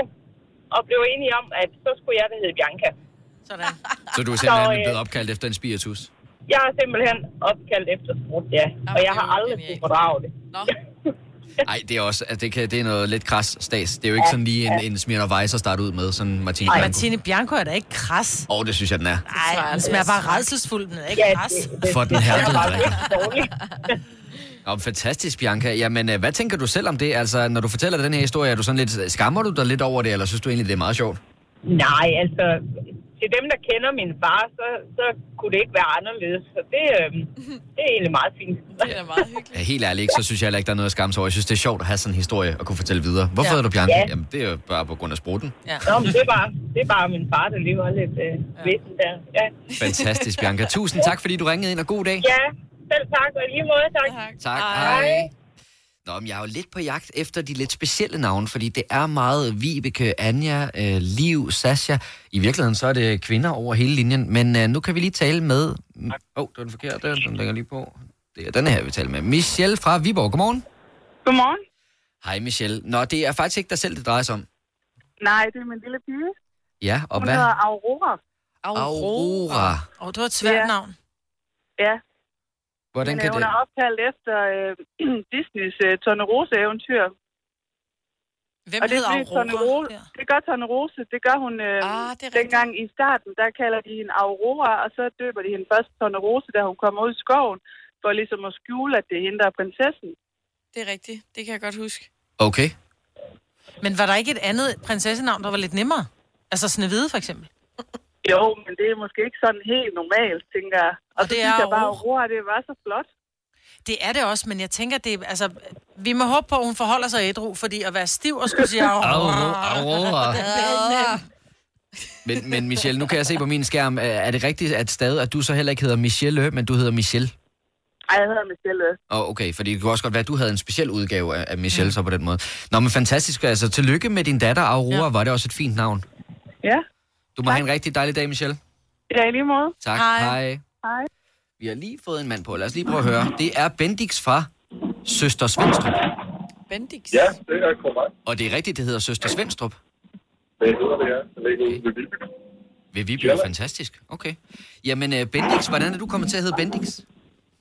og blev enige om, at så skulle jeg da hedde Bianca. Sådan. Så du er simpelthen Så, øh, blevet opkaldt efter en spiritus? Jeg er simpelthen opkaldt efter sprut, ja. Og jeg har aldrig kunne fordrage det. Nå. Nej, det er også altså, det, kan, det er noget lidt kras stas. Det er jo ikke sådan lige en, en Smirnoff Weiss at starte ud med, sådan Martine Ej, Bianco. Martine Bianco er da ikke kras. Åh, oh, det synes jeg, den er. Nej, den smager bare redselsfuld, den er ikke Ja, kras. For den her, den drikker. Dårligt. Nå, fantastisk, Bianca. Jamen, øh, hvad tænker du selv om det? Altså, når du fortæller den her historie, er du sådan lidt, skammer du dig lidt over det, eller synes du egentlig, det er meget sjovt? Nej, altså, til dem, der kender min far, så, så kunne det ikke være anderledes. Så det, øh, det er egentlig meget fint. Det er meget hyggeligt. Ja, helt ærligt, ikke, så synes jeg heller ikke, der er noget at skamme sig over. Jeg synes, det er sjovt at have sådan en historie at kunne fortælle videre. Hvorfor Ja. hedder du Bianca? Ja. Jamen, det er jo bare på grund af sprutten. Ja. Nå, men det er bare, det er bare min far, der lige var lidt øh, vissen der. Ja. Fantastisk, Bianca. Tusind tak, fordi du ringede ind, og god dag. ja, selv tak, og i lige måde, tak. Tak, hej. Nå, men jeg er jo lidt på jagt efter de lidt specielle navne, fordi det er meget Vibeke, Anja, øh, Liv, Sasha. I virkeligheden så er det kvinder over hele linjen, men øh, nu kan vi lige tale med... Åh, oh, det var den forkerte, den lægger lige på. Det er den her, vi taler med. Michelle fra Viborg, godmorgen. Godmorgen. Hej Michelle. Nå, det er faktisk ikke dig selv, det drejer sig om. Nej, det er min lille pige. Ja, og Hun hvad? hedder Aurora. Aurora. Og det var et svært Ja. navn. Ja. Hvordan kan øh, hun det... er opkaldt efter øh, Disneys øh, Tornerose-eventyr. Hvem og det er hed fordi Aurora Tornerose, det gør Tornerose, det gør hun øh, Ah, det dengang i starten, der kalder de hende Aurora, og så døber de hende først Tornerose, da hun kommer ud i skoven, for ligesom at skjule, at det er hende, der er prinsessen. Det er rigtigt. Det kan jeg godt huske. Okay. Men var der ikke et andet prinsessenavn, der var lidt nemmere? Altså Snevide, for eksempel. Jo, men det er måske ikke sådan helt normalt, tænker jeg. Og, og det er jeg bare, Aurora. Aurora, det var så flot. Det er det også, men jeg tænker, det er, altså, vi må håbe på, at hun forholder sig ædru, fordi at være stiv og skulle sige Aurora. Men, men Michelle, nu kan jeg se på min skærm, er det rigtigt, at stadig, at du så heller ikke hedder Michelle, men du hedder Michelle? Ej, jeg hedder Michelle. Åh, oh, okay, fordi det kunne også godt være, at du havde en speciel udgave af, af Michelle så på den måde. Nå, men fantastisk. Altså, tillykke med din datter, Aurora. Ja. Var det også et fint navn? Ja. Du må have en rigtig dejlig dag, Michelle. Ja, i lige måde. Tak. Hej. Hej. Vi har lige fået en mand på. Lad os lige prøve at høre. Det er Bendix fra Søster Svendstrup. Bendix? Ja, det er korrekt. Og det er rigtigt, det hedder Søster Svendstrup. Det hedder det, ja. Det ved Viby. Ved Viby, ja. fantastisk. Okay. Jamen, uh, Bendix, hvordan er du kommet til at hedde Bendix?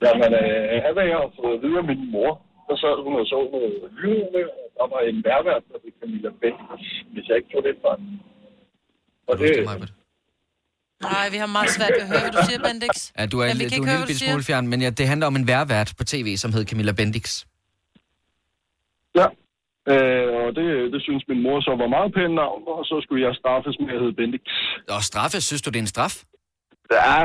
Jamen, øh, han er jeg har fået at vide af min mor. Der sad hun og så noget med, og der var en værvært, der hed Camilla Bendix, hvis jeg ikke tog det fra. Og det, Nej, vi har meget svært ved at høre, hvad du siger, Bendix. Ja, du er, vi du er en lille bitte smule fjern, men ja, det handler om en værvært på tv, som hed Camilla Bendix. ja. Øh, og det, det synes min mor så var meget pænt navn, og så skulle jeg straffes med at hedde Bendix. Og straffe, synes du, det er en straf? Ja,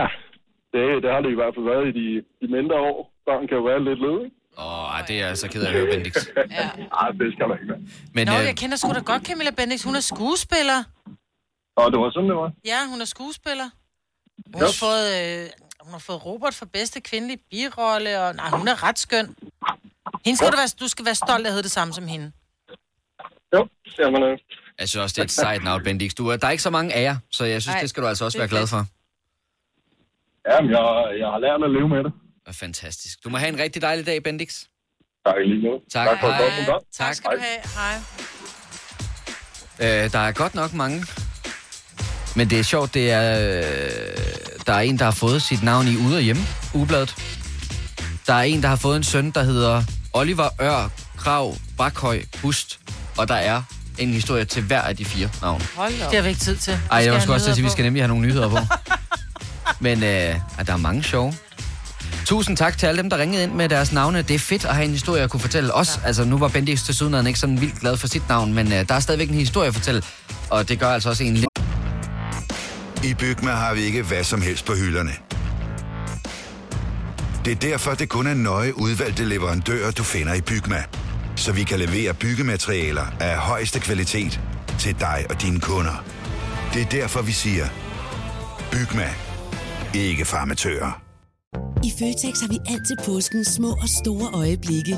det, det har det i hvert fald været i de, de mindre år. Børn kan jo være lidt led, ikke? Åh, oh, det er altså ked af at høre, Bendix. Ja. Ej, det skal man ikke være. Men, Nå, øh, jeg kender sgu da godt Camilla Bendix. Hun er skuespiller. Og det var sådan, det var. Ja, hun er skuespiller. Hun har fået, øh, hun har fået Robert for bedste kvindelige birolle, og nej, hun er ret skøn. Hende skal du, være, du skal være stolt af at hedde det samme som hende. Jo, jamen, øh, Jeg synes også, det er et sejt navn, Bendix. Du, er- der er ikke så mange af jer, så jeg synes, Nej, det skal du altså også det er være glad for. jamen, jeg, jeg har lært at leve med det. Og fantastisk. Du må have en rigtig dejlig dag, Bendix. Tak lige måde. Tak. Tak for Hej. godt program. Tak. skal du have. Hej. Øh, der er godt nok mange. Men det er sjovt, det er... Øh, der er en, der har fået sit navn i Ude og Hjemme, Ugebladet. Der er en, der har fået en søn, der hedder Oliver Ør Krav Bakhøj Bust. Og der er en historie til hver af de fire navne. Hold da. Det har vi ikke tid til. Ej, jeg skulle også til at sige, at vi skal nemlig have nogle nyheder på. Men øh, der er mange sjove. Tusind tak til alle dem, der ringede ind med deres navne. Det er fedt at have en historie at kunne fortælle os. Altså, nu var Bendix til sydenheden ikke sådan vildt glad for sit navn, men øh, der er stadigvæk en historie at fortælle. Og det gør altså også en lidt... I Bygma har vi ikke hvad som helst på hylderne. Det er derfor, det kun er nøje udvalgte leverandører, du finder i Bygma. Så vi kan levere byggematerialer af højeste kvalitet til dig og dine kunder. Det er derfor, vi siger, Bygma. Ikke farmatører. I Føtex har vi altid påskens små og store øjeblikke.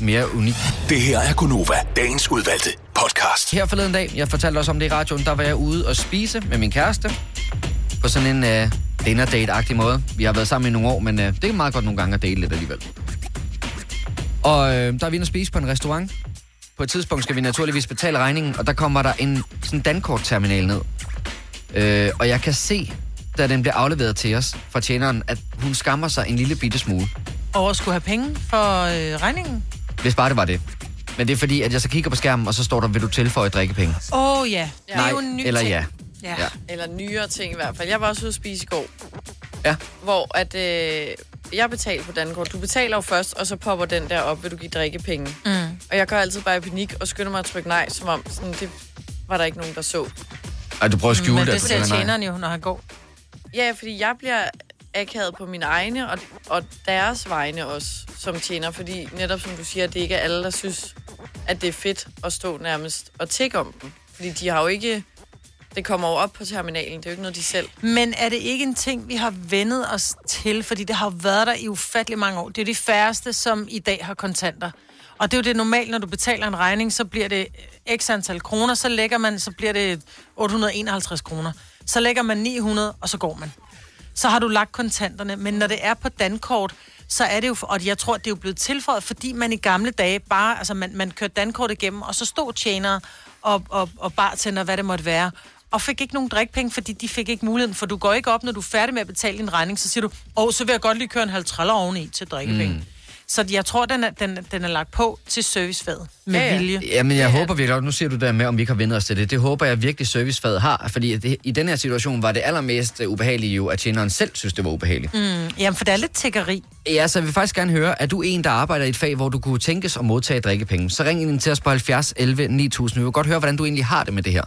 Mere unikt. Det her er Gunova, dagens udvalgte podcast. Her forleden dag, jeg fortalte også om det i radioen, der var jeg ude og spise med min kæreste. På sådan en uh, dinner date-agtig måde. Vi har været sammen i nogle år, men uh, det er meget godt nogle gange at date lidt alligevel. Og uh, der er vi inde og spise på en restaurant. På et tidspunkt skal vi naturligvis betale regningen, og der kommer der en sådan Dankort-terminal ned. Uh, og jeg kan se, da den bliver afleveret til os fra tjeneren, at hun skammer sig en lille bitte smule. Og at skulle have penge for øh, regningen. Hvis bare det var det. Men det er fordi, at jeg så kigger på skærmen, og så står der, vil du tilføje drikkepenge? Åh oh, ja, det er Nej, jo en ny eller ting. ja. Ja. Ja. Eller nyere ting i hvert fald. Jeg var også ude at spise i går. Ja. Hvor at, øh, jeg betaler på Dankort. Du betaler jo først, og så popper den der op, vil du give drikkepenge. Mm. Og jeg går altid bare i panik og skynder mig at trykke nej, som om sådan, det var der ikke nogen, der så. Ej, du prøver at skjule Men det. det ser tjeneren jo, når han går. Ja, fordi jeg bliver akavet på mine egne, og, og deres vegne også, som tjener. Fordi netop som du siger, det er ikke alle, der synes, at det er fedt at stå nærmest og tække om dem. Fordi de har jo ikke... Det kommer jo op på terminalen. Det er jo ikke noget, de selv... Men er det ikke en ting, vi har vendet os til? Fordi det har jo været der i ufattelig mange år. Det er de færreste, som i dag har kontanter. Og det er jo det normalt, når du betaler en regning, så bliver det x antal kroner, så lægger man, så bliver det 851 kroner. Så lægger man 900, og så går man. Så har du lagt kontanterne. Men når det er på dankort, så er det jo, og jeg tror, det er jo blevet tilføjet, fordi man i gamle dage bare, altså man, man kørte dankort igennem, og så stod tjenere og, og, og bartender, hvad det måtte være, og fik ikke nogen drikpenge, fordi de fik ikke muligheden, for du går ikke op, når du er færdig med at betale din regning, så siger du, åh, så vil jeg godt lige køre en halv traller oveni til drikkepenge. Mm. Så jeg tror, den er, den, den er lagt på til servicefaget med Ja, ja. vilje. Jamen, jeg håber virkelig, nu siger du der med, om vi ikke har vendt os til det. Det håber jeg virkelig, servicefaget har. Fordi det, i den her situation var det allermest øh, ubehagelige jo, at tjeneren selv synes, det var ubehageligt. Mm, jamen, for det er lidt tiggeri. Ja, så jeg vil faktisk gerne høre, er du en, der arbejder i et fag, hvor du kunne tænkes at modtage drikkepenge? Så ring ind til os på 70 11 9000. Vi vil godt høre, hvordan du egentlig har det med det her.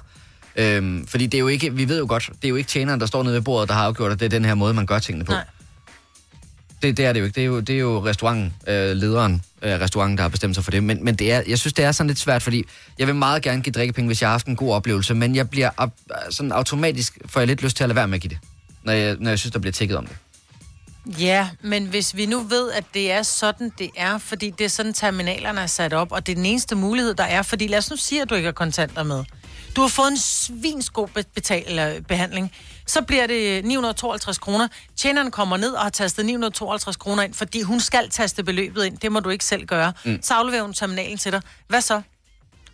Øhm, fordi det er jo ikke, vi ved jo godt, det er jo ikke tjeneren, der står nede ved bordet, der har afgjort, at det er den her måde, man gør tingene på. Nej. Det, det er det jo ikke. Det er jo, det er jo restaurantlederen, øh, lederen af restauranten, der har bestemt sig for det. Men, men det er, jeg synes, det er sådan lidt svært, fordi jeg vil meget gerne give drikkepenge, hvis jeg har haft en god oplevelse, men jeg bliver op, sådan automatisk, får jeg lidt lyst til at lade være med at give det, når jeg, når jeg synes, der bliver tækket om det. Ja, men hvis vi nu ved, at det er sådan, det er, fordi det er sådan, terminalerne er sat op, og det er den eneste mulighed, der er, fordi lad os nu sige, at du ikke har kontanter med. Du har fået en svinsgod god betal, behandling. Så bliver det 952 kroner. Tjeneren kommer ned og har tastet 952 kroner ind, fordi hun skal taste beløbet ind. Det må du ikke selv gøre. Mm. Mm. Så afleverer hun terminalen til dig. Hvad så?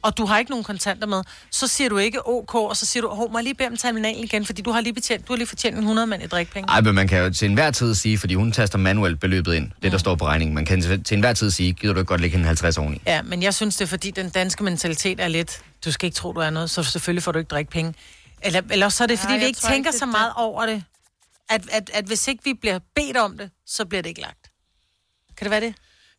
Og du har ikke nogen kontanter med. Så siger du ikke OK, og så siger du, hov, må jeg lige bede om terminalen igen, fordi du har lige, betjent, du har lige fortjent en 100 mand i drikpenge. Ej, men man kan jo til enhver tid sige, fordi hun taster manuelt beløbet ind, det der står på regningen. Man kan til enhver tid sige, gider du ikke godt lægge en 50 oveni? Ja, men jeg synes, det er fordi, den danske mentalitet er lidt, du skal ikke tro, du er noget, så selvfølgelig får du ikke drikke penge. Eller, eller så er det, fordi Nej, vi ikke tænker ikke, så det meget over det. At, at, at hvis ikke vi bliver bedt om det, så bliver det ikke lagt. Kan det være det?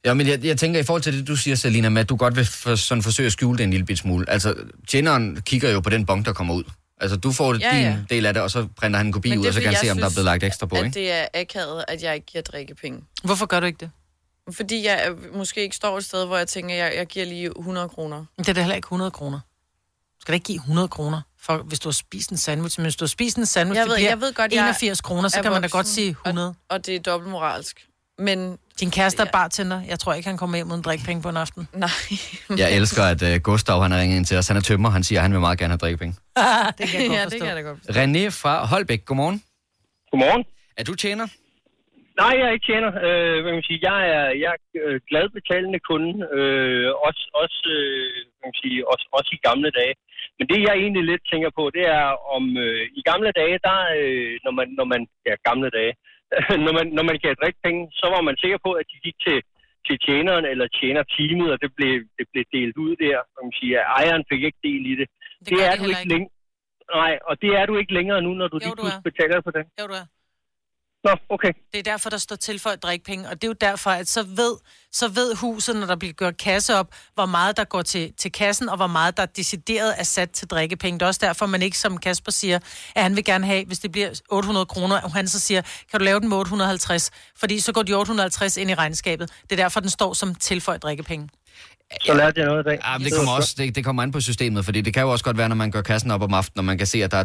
Ja, men jeg, jeg tænker i forhold til det, du siger, Selina, med at du godt vil for, sådan forsøge at skjule det en lille bit smule. Altså, tjeneren kigger jo på den bong, der kommer ud. Altså, du får Ja, din ja. del af det, og så printer han en kopi ud, det og så kan han jeg se, om der er blevet lagt ekstra på, at ikke? det er akavet, at jeg ikke giver drikkepenge. Hvorfor gør du ikke det? Fordi jeg øh, måske ikke står et sted, hvor jeg tænker, at jeg, jeg giver lige 100 kroner. Det er da heller ikke 100 kroner. Du skal da ikke give 100 kroner, for, hvis du har spist en sandwich. Men hvis du har spist en sandwich, Jeg ved, jeg ved godt, jeg 81 kroner, så kan man da godt sige 100. Og, og det er dobbeltmoralsk. Men... Din kæreste er bartender. Jeg tror ikke, han kommer hjem uden drikkepenge på en aften. Nej. Jeg elsker, at uh, Gustav han har ringet ind til os. Han er tømmer. Han siger, at han vil meget gerne have drikkepenge. det kan jeg godt ja, forstå. det kan jeg da godt René fra Holbæk, godmorgen. Godmorgen. Er du tjener? Nej, jeg er ikke tjener. Øh, hvad kan man sige, jeg er, jeg er øh, glad betalende kunde, øh, også, også, øh, hvad man sige, også, også i gamle dage. Men det, jeg egentlig lidt tænker på, det er om øh, i gamle dage, der, øh, når man, når man, ja, gamle dage, når man, når man gav drikkepenge, så var man sikker på, at de gik til, til tjeneren eller tjenerteamet, og det blev, det blev delt ud der. Man siger, ejeren fik ikke del i det. Det, det er du ikke længere. Nej, og det er du ikke længere nu, når du Jo, lige du er. betaler for det. Jo, du er. Nå, okay. Det er derfor, der står tilføjet drikpenge, og det er jo derfor, at så ved, så ved huset, når der bliver gjort kasse op, hvor meget der går til, til kassen, og hvor meget der decideret er sat til drikkepenge. Det er også derfor, man ikke, som Kasper siger, at han vil gerne have, hvis det bliver 800 kroner, og han så siger, kan du lave den med 850? Fordi så går de 850 ind i regnskabet. Det er derfor, den står som tilføjet drikkepenge. Så lærte jeg noget i dag. Ja, men det kommer, også, det, det kommer an på systemet, fordi det kan jo også godt være, når man gør kassen op om aftenen, og man kan se, at der er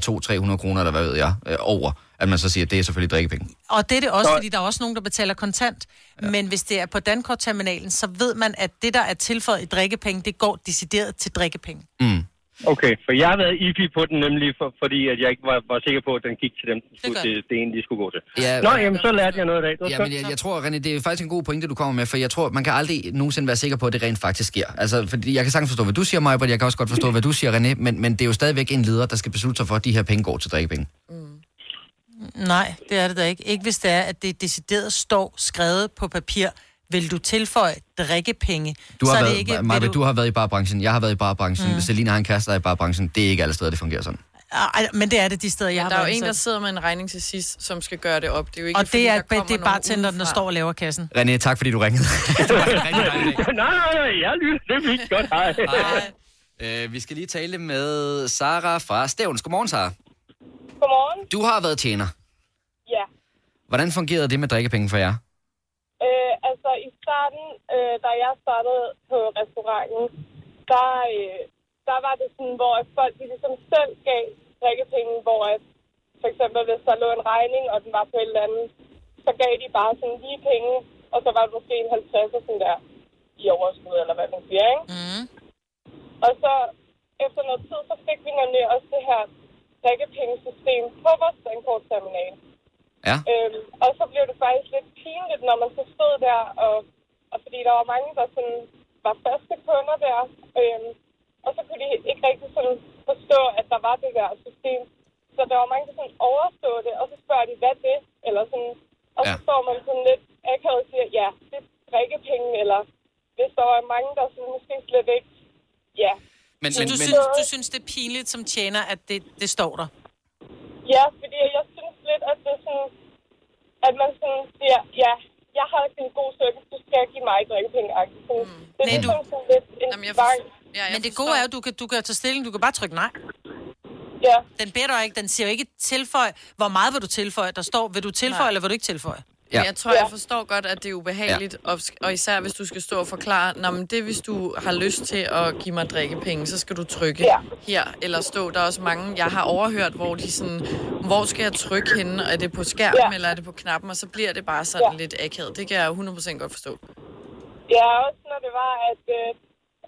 200-300 kroner, eller hvad ved jeg, øh, over, at man så siger, at det er selvfølgelig drikkepenge. Og det er det også, Så- fordi der er også nogen, der betaler kontant. Ja. Men hvis det er på Dankortterminalen, så ved man, at det, der er tilføjet i drikkepenge, det går decideret til drikkepenge. Mm. Okay, for jeg har været iffy på den nemlig, for, fordi at jeg ikke var, var sikker på, at den gik til dem, det, skulle, det, det ene, de skulle gå til. Ja, Nå, jamen, så lærte jeg noget i dag. Det Ja, men jeg, jeg tror, René, det er faktisk en god pointe, du kommer med, for jeg tror, man kan aldrig nogensinde være sikker på, at det rent faktisk sker. Altså, fordi jeg kan sagtens forstå, hvad du siger, Maja, jeg kan også godt forstå, hvad du siger, René, men, men det er jo stadigvæk en leder, der skal beslutte sig for, at de her penge går til drikkepenge. Nej, det er det da ikke. Ikke hvis det er, at det decideret står skrevet på papir, vil du tilføje drikkepenge. Du har, så er været, det ikke, Maja, du... du har været i barbranchen, jeg har været i barbranchen, Mm. Selina har en kæreste, der er i barbranchen. Det er ikke alle steder, det fungerer sådan. Ej, men det er det de steder, jeg har Der er jo en, der sidder med en regning til sidst, som skal gøre det op. Det er jo ikke, Og fordi, det er, kommer det er bartenderen, der står og laver kassen. René, tak fordi du ringede. nej, nej, nej, jeg lytter. Det er. Godt, hej. øh, vi skal lige tale med Sara fra Stævns. Godmorgen, Sara. Godmorgen. Du har været tjener. Ja. Hvordan fungerede det med drikkepenge for jer? Altså i starten, øh, da jeg startede på restauranten, der, øh, der var det sådan, hvor at folk de ligesom selv gav drikkepenge, hvor at, for eksempel hvis der lå en regning, og den var på et eller andet, så gav de bare sådan lige penge, og så var det måske en 50 sådan der i overskud, eller hvad man siger, ikke? Mm. Og så efter noget tid, så fik vi nemlig også det her drikkepengesystem på vores dankortterminal. Ja. Øhm, og så blev det faktisk lidt pinligt, når man så stod der, og, og fordi der var mange, der sådan var faste kunder der, øhm, og så kunne de ikke rigtig sådan forstå, at der var det der system. Så der var mange, der sådan overstod det, og så spørger de, hvad det? Eller sådan, og så Ja. står man sådan lidt akavet og siger, ja, det er drikkepenge, eller hvis der var mange, der sådan måske slet ikke, ja. Men, Så men, du, men, synes, du synes, det er pinligt som tjener, at det, det står der? Ja, fordi jeg synes lidt, at det er sådan, at man sådan siger, ja, jeg har ikke en god service, du skal give mig drikkepenge. Mm. Det er Nej, ligesom sådan lidt en Jamen, jeg tvang. Ja, Men det gode er jo, at du kan, du kan tage stilling, du kan bare trykke nej. Ja. Den beder dig ikke, den siger jo ikke tilføj, hvor meget vil du tilføje. Der står, vil du tilføje, Nej. eller vil du ikke tilføje? Ja. Jeg tror, jeg forstår godt, at det er ubehageligt, ja. og, og især hvis du skal stå og forklare, Nå, men det hvis du har lyst til at give mig drikkepenge, så skal du trykke Ja. her, eller stå. Der er også mange, jeg har overhørt, hvor de sådan, hvor skal jeg trykke henne? Er det på skærmen, Ja. eller er det på knappen? Og så bliver det bare sådan Ja. lidt akavet. Det kan jeg 100% godt forstå. Ja, også når det var, at, øh,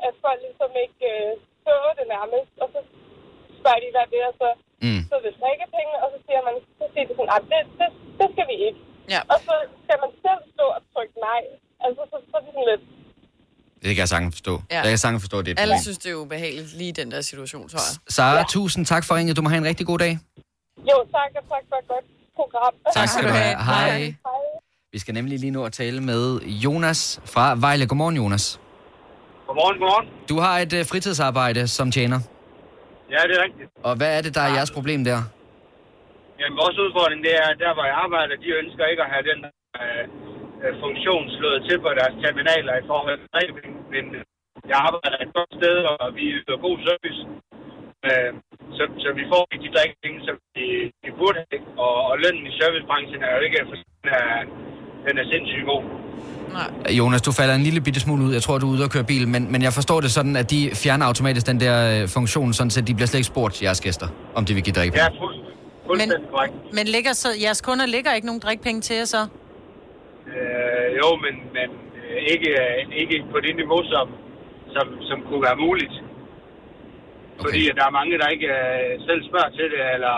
at folk ligesom ikke øh, så det nærmest, og så spørger de, hvad det er, så, mm. så er det drikkepenge, og så siger man, så siger de sådan, "Ej, det, det, det skal vi ikke. Ja. Og så skal man selv stå og trykke nej. Altså, så, så er det sådan lidt, Det kan jeg sagtens forstå. Ja. Jeg kan sagtens forstå, at det er et Alle synes, det er ubehageligt lige den der situation, tror jeg. Sara, ja. tusind tak for ringet. Du må have en rigtig god dag. jo tak, og tak for et godt program. Tak skal du have. Hej. Hej. Vi skal nemlig lige nu at tale med Jonas fra Vejle. Godmorgen, Jonas. Godmorgen, godmorgen. Du har et uh, fritidsarbejde som tjener. Ja, det er rigtigt. Og hvad er det, der er jeres problem der? Jamen, vores udfordring, det er, der hvor jeg arbejder, de ønsker ikke at have den øh, øh, funktion slået til på deres terminaler i forhold til drikkepenge. Men øh, jeg arbejder et godt sted, og vi yder god service. Øh, så, så vi får ikke de drikkepenge, som vi, vi burde have. Og, og lønnen i servicebranchen er jo ikke, for den er, den er sindssygt god. Jonas, du falder en lille bitte smule ud. Jeg tror, du er ude og køre bil, men, men jeg forstår det sådan, at de fjerner automatisk den der øh, funktion, sådan at de bliver slet ikke spurgt, jeres gæster, om de vil give drikke. Ja, korrekt. Men ligger så, jeres kunder lægger ikke nogen drikpenge til jer så? Øh, jo, men, men øh, ikke, øh, ikke på det niveau, som, som, som kunne være muligt. Okay. Fordi at der er mange, der ikke øh, selv spørger til det, eller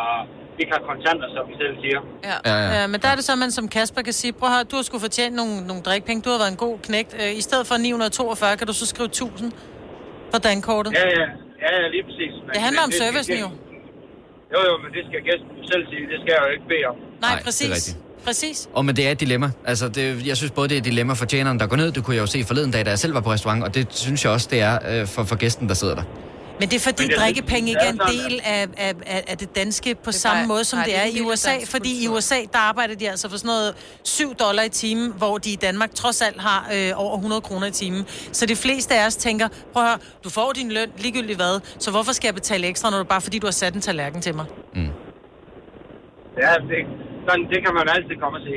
ikke har kontanter, som vi selv siger. Ja. Ja, ja. Ja, men der er det så, man som Kasper kan sige, prøv at høre, du har skulle fortjent nogle, nogle drikpenge, du har været en god knægt. Øh, I stedet for 942, kan du så skrive 1000 på dankortet? Ja, ja, ja, ja lige præcis. Men, Det handler om servicen jo. Jo, jo, men det skal gæsten selv sige. Det skal jeg jo ikke bede om. Nej, Nej, det er præcis. rigtigt. Præcis. Og men det er et dilemma. Altså, det, jeg synes både, det er et dilemma for tjeneren, der går ned. Det kunne jeg jo se forleden dag, da jeg selv var på restaurant, og det synes jeg også, det er øh, for, for gæsten, der sidder der. Men det er fordi det er drikkepenge ikke er en del af, af, af, af det danske på er samme bare- måde, som nej, det det er i USA. dansk Fordi i USA, der arbejder de altså for sådan noget 7 dollar i timen, hvor de i Danmark trods alt har øh, over 100 kroner i timen. Så de fleste af os tænker, prøv at høre, du får din løn ligegyldigt hvad, så hvorfor skal jeg betale ekstra, når du bare fordi du har sat en tallerken til mig? Ja, det, sådan, det kan man altid komme og se.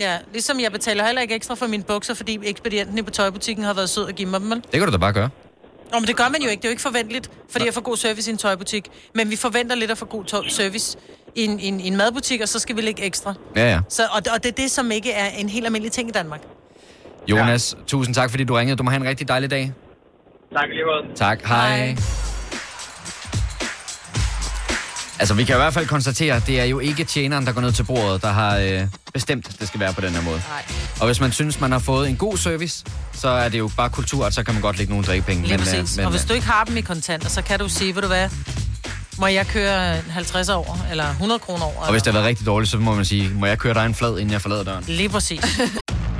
Ja, ligesom jeg betaler heller ikke ekstra for mine bukser, fordi ekspedienten i på tøjbutikken har været sød at give mig dem. Det kan du da bare gøre. Nå, men det gør man jo ikke. Det er jo ikke forventeligt, fordi jeg får god service i en tøjbutik. Men vi forventer lidt at få god tøj- service i en, i, en, i en madbutik, og så skal vi lægge ekstra. Ja, ja. Så, og, og det er det, som ikke er en helt almindelig ting i Danmark. Jonas, ja. tusind tak, fordi du ringede. Du må have en rigtig dejlig dag. Tak lige måde. Tak. Hej. Hej. Altså, vi kan i hvert fald konstatere, at det er jo ikke tjeneren, der går ned til bordet, der har øh, bestemt, at det skal være på den her måde. Nej. Og hvis man synes, man har fået en god service, så er det jo bare kultur, at så kan man godt lægge nogle drikkepenge. Lige øh, præcis. men, og hvis øh, du ikke har dem i kontanter, så kan du sige, ved du hvad, må jeg køre 50 over, eller 100 kroner over? og hvis det har været rigtig dårligt, så må man sige, må jeg køre dig en flad, inden jeg forlader døren? Lige præcis.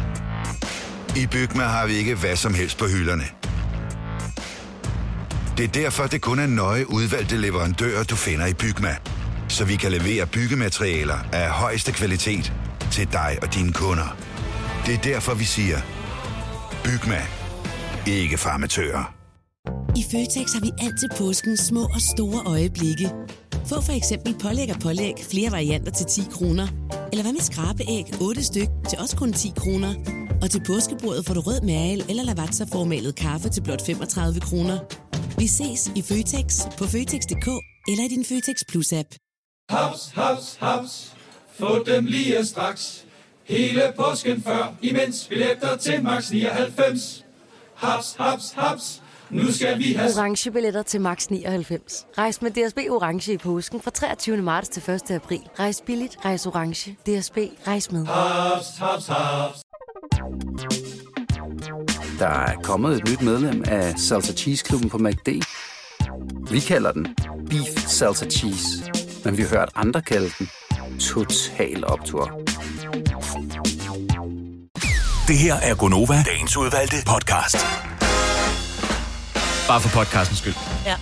I Bygma har vi ikke hvad som helst på hylderne. Det er derfor, det kun er nøje udvalgte leverandører, du finder i Bygma. Så vi kan levere byggematerialer af højeste kvalitet til dig og dine kunder. Det er derfor, vi siger, Bygma. Ikke farmatører. I Føtex har vi altid påskens små og store øjeblikke. Få for eksempel pålæg og pålæg flere varianter til 10 kroner. Eller hvad med skrabeæg 8 styk til også kun 10 kroner. Og til påskebordet får du rød mal eller lavatserformalet kaffe til blot 35 kroner. Vi ses i Føtex på Føtex.dk eller i din Føtex Plus-app. Haps, haps, haps. Få dem lige straks. Hele påsken før, imens billetter til max 99. Haps, haps, haps. Nu skal vi have... Orange billetter til max 99. Rejs med DSB Orange i påsken fra 23. marts til 1. april. Rejs billigt, rejs orange. DSB, rejs med. Haps, haps, haps. Der er kommet et nyt medlem af Salsa Cheese Klubben på MACD. Vi kalder den Beef Salsa Cheese, men vi har hørt andre kalde den Total Optor. Det her er Gonova, dagens udvalgte podcast. Bare for podcastens skyld. Ja.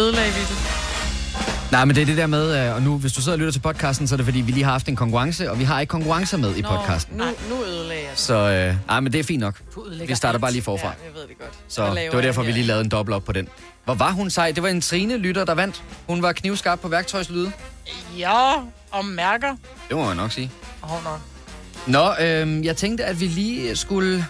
Ødelagde vi det? Nej, men det er det der med, øh, og nu, hvis du sidder og lytter til podcasten, så er det fordi, vi lige har haft en konkurrence, og vi har ikke konkurrencer med i podcasten. Nu, nu ødelagde jeg. Så øh, nej, men det er fint nok. ødelægger Vi starter bare lige forfra. Ja, jeg ved det godt. Så det var derfor, vi lige lavede en dobbelt op på den. Hvor var hun sej? Det var en Trine lytter, der vandt. Hun var knivskarp på værktøjslyde. Ja, og mærker. Det må man nok sige. Hold nok. Nå, øh, jeg tænkte, at vi lige skulle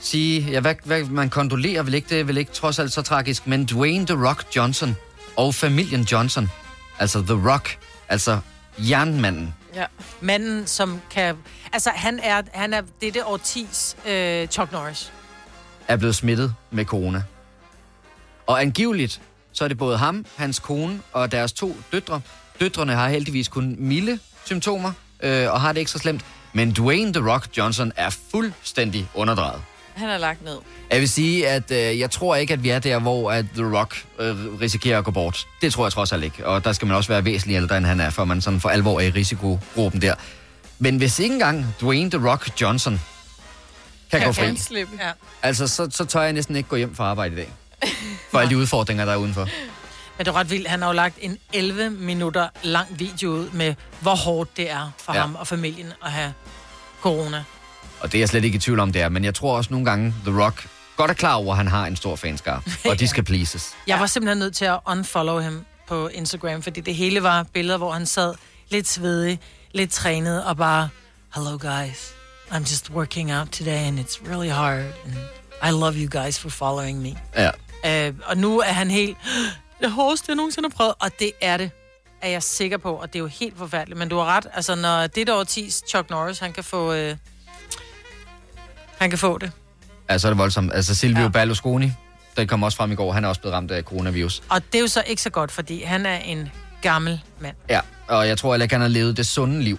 sige, ja, hvad, hvad man kondolerer, vel ikke, det er vel ikke trods alt så tragisk, men Dwayne The Rock Johnson og familien Johnson, altså The Rock, altså jernmanden, Ja. Manden, som kan... Altså, han er, han er dette årtis øh, Chuck Norris. er blevet smittet med corona. Og angiveligt, så er det både ham, hans kone og deres to døtre. Døtrene har heldigvis kun milde symptomer øh, og har det ikke så slemt. Men Dwayne The Rock Johnson er fuldstændig underdrejet. Han er lagt ned. Jeg vil sige, at øh, jeg tror ikke, at vi er der, hvor at The Rock øh, risikerer at gå bort. Det tror jeg trods alt ikke. Og der skal man også være væsentligt ældre, end han er, for man sådan for alvor er i risikogruppen der. Men hvis ikke engang Dwayne The Rock Johnson kan gå fri, slippe. Ja. altså, så, så tør jeg næsten ikke gå hjem fra arbejde i dag. For alle de udfordringer, der er udenfor. Men det er ret vildt. Han har jo lagt en 11 minutter lang video ud med, hvor hårdt det er for ja. ham og familien at have corona. Og det er jeg slet ikke i tvivl om, det er. Men jeg tror også nogle gange, The Rock godt er klar over, at han har en stor fanskar. Og de skal pleases. Jeg var simpelthen nødt til at unfollow ham på Instagram, fordi det hele var billeder, hvor han sad lidt svedig, lidt trænet og bare, Hello guys, I'm just working out today and it's really hard and I love you guys for following me. Ja. Uh, og nu er han helt, det hårdeste, jeg nogensinde har prøvet, og det er det, er jeg sikker på, og det er jo helt forfærdeligt. Men du har ret, altså når det der årtis Chuck Norris, han kan få, uh, han kan få det. Altså, er det voldsomt. Altså, Silvio ja. Berlusconi, der kom også frem i går, han er også blevet ramt af coronavirus. Og det er jo så ikke så godt, fordi han er en gammel mand. Ja, og jeg tror heller ikke, han har levet det sunde liv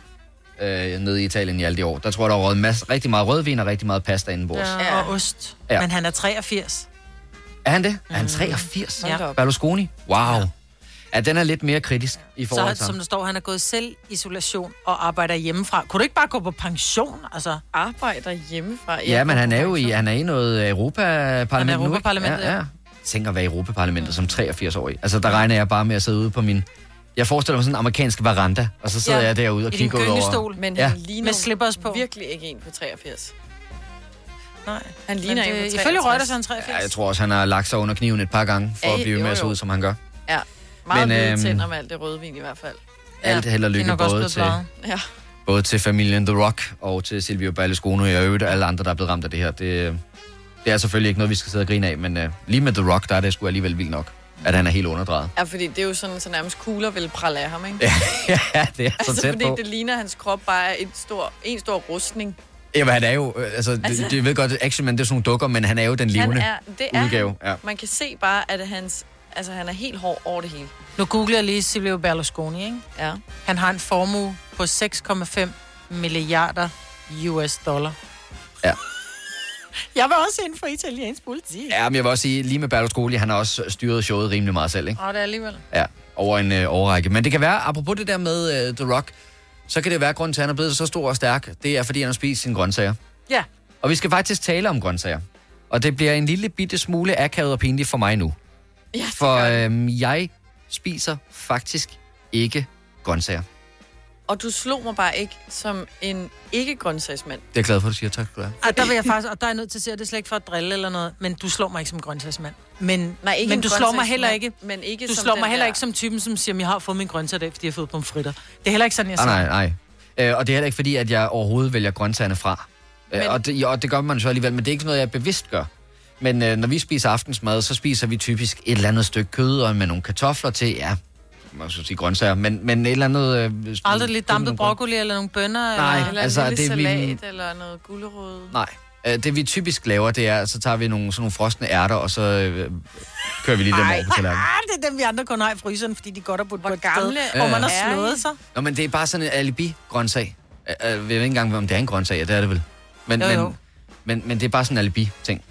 øh, nede i Italien i alle de år. Der tror jeg, der har masse, rigtig meget rødvin og rigtig meget pasta indenbords. Ja. Ja. Og ost. Ja. Ja. Men han er 83. Er han det? Er han 83? Hold da op. Berlusconi? Wow. Ja. Ja, den er lidt mere kritisk i Så forhold til som ham. der står, han er gået selv isolation og arbejder hjemmefra. Kunne du ikke bare gå på pension? Altså, Arbejder hjemmefra? Ja, men han er jo i, han er i noget Europaparlament Han er nu, ikke? Europaparlamentet, ja, ja. tænk at være i Europaparlamentet som 83-årig. Altså, der regner jeg bare med at sidde ude på min... Jeg forestiller mig sådan en amerikansk veranda, og så sidder ja, jeg derude og I kigger ud over... gyngestol. Men Ja. han ligner Med slippers på. virkelig ikke en på 83. Nej. Han ligner en på det- 63. Ifølge Reuters er han 83. Ja, jeg tror også, han har lagt sig under kniven et par gange, for Ja, at blive jo, med at se jo. ud, som han gør. Ja, meget Men, hvide øhm, tænder med alt det rødvin i hvert fald. Alt held og lykke både til. Ja. både til familien The Rock og til Silvio Berlusconi og øvrigt alle andre, der er blevet ramt af det her. Det, det er selvfølgelig ikke noget, vi skal sidde og grine af, men uh, lige med The Rock, der er det sgu alligevel vildt nok, at han er helt underdrejet. Ja, fordi det er jo sådan, så nærmest kugler vil prale af ham, ikke? ja, det er så altså, tæt fordi på. det ligner, at hans krop bare er en stor, en stor rustning. Jamen, han er jo, øh, altså, altså det, det ved godt, Action Man, det er sådan nogle dukker, men han er jo den levende han er, det er udgave. Ja. Man kan se bare, at hans, altså, han er helt hård over det hele. Nu googler jeg lige Silvio Berlusconi, ikke? Ja. Han har en formue på 6,5 milliarder US dollar. Ja. Jeg var også inden for italiensk politik. Ja, men jeg vil også sige, lige med Berlusconi, han har også styret showet rimelig meget selv, ikke? Og det er alligevel. Ja, over en øh, overrække. Men det kan være, apropos det der med øh, The Rock, så kan det være, at grunden til, at han er blevet så stor og stærk, det er, fordi han har spist sine grøntsager. Ja. Og vi skal faktisk tale om grøntsager. Og det bliver en lille bitte smule akavet og pinligt for mig nu. Ja, For øhm, jeg spiser faktisk ikke grøntsager. Og du slog mig bare ikke som en ikke-grøntsagsmand. Det er jeg glad for, at du siger. Tak skal du have. Og der vil jeg faktisk, og der er jeg nødt til at sige, at det er slet ikke for at drille eller noget, men du slår mig ikke som grøntsagsmand. Men, Nej, ikke men en du slår mig heller ikke, men ikke du som slår mig heller der- ikke som typen, som siger, at jeg har fået min grøntsager dag, fordi jeg har fået pomfritter. Det er heller ikke sådan, jeg Ah, siger. nej, nej. Øh, og det er heller ikke fordi, at jeg overhovedet vælger grøntsagerne fra. Men... Men- Og, det, og det gør man så alligevel, men det er ikke noget, jeg bevidst gør. Men øh, når vi spiser aftensmad, så spiser vi typisk et eller andet stykke kød og med nogle kartofler til, ja, man skal sige grøntsager, men, men et eller andet... Øh, Aldrig lidt dampet broccoli eller nogle bønner? Nej, eller... altså, Eller en lille det er vi- salat, eller noget gulerod. Nej. Øh, Det vi typisk laver, det er, så tager vi nogle, sådan nogle frosne ærter, og så øh, kører vi lige dem over på tallerkenen. Ah, det er dem, vi andre kun har i fryseren, fordi de godt har budt på et gamle sted, hvor man har er I? slået sig. Nå, men det er bare sådan en alibi-grøntsag. Øh, øh, Jeg ved ikke engang, om det er en grøntsag, ja, det er det vel. Men, Jo, jo. Men, men, men det er bare sådan en alibi-ting.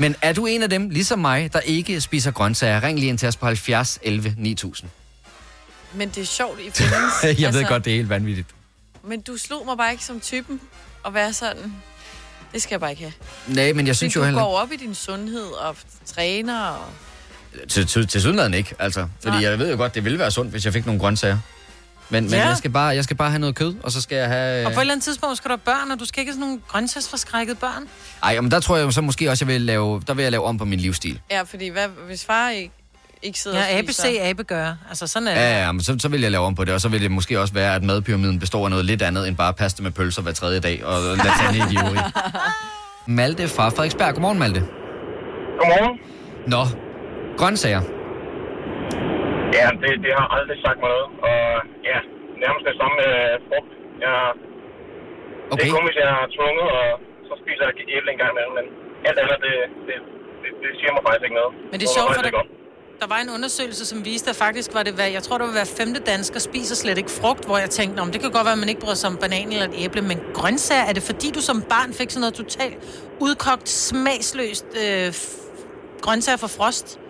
Men er du en af dem, ligesom mig, der ikke spiser grøntsager? Ring lige ind til os på 70 11 9000. Men det er sjovt, I findes. Jeg ved godt, det er helt vanvittigt. Men du slog mig bare ikke som typen at være sådan. Det skal jeg bare ikke have. Nej, men jeg synes du jo heller går op i din sundhed og træner og... Til, til, til synligheden ikke, altså. Fordi Nej. jeg ved jo godt, det ville være sundt, hvis jeg fik nogle grøntsager. Men, men Ja. jeg, skal bare, jeg skal bare have noget kød, og så skal jeg have... Og på et eller andet tidspunkt skal du have børn, og du skal ikke have sådan nogle grøntsagsforskrækkede børn. Ej, men der tror jeg så måske også, jeg vil lave, der vil jeg lave om på min livsstil. Ja, fordi hvad, hvis far ikke, ikke sidder Ja, og ABC, spiser... abe gør. Altså sådan er det. Ja, ja, men så, så vil jeg lave om på det, og så vil det måske også være, at madpyramiden består af noget lidt andet, end bare pasta med pølser hver tredje dag, og lasagne i de øvrige. Malte fra Frederiksberg. Godmorgen, Malte. Godmorgen. Nå, grøntsager. Ja, det, det har aldrig sagt mig noget. Og ja, nærmest det samme med frugt. Jeg, okay. Det er kun, hvis jeg er tvunget, og så spiser jeg æble en gang imellem. Men alt andet, det, det, det, det siger mig faktisk ikke noget. Men det er sjovt, for der, der var en undersøgelse, som viste, at faktisk var det, hvad, jeg tror, det var hver femte dansker spiser slet ikke frugt, hvor jeg tænkte, om det kan godt være, at man ikke bryder sig om banan eller et æble, men grøntsager, er det fordi, du som barn fik sådan noget totalt udkogt, smagsløst øh, grøntsager fra frost?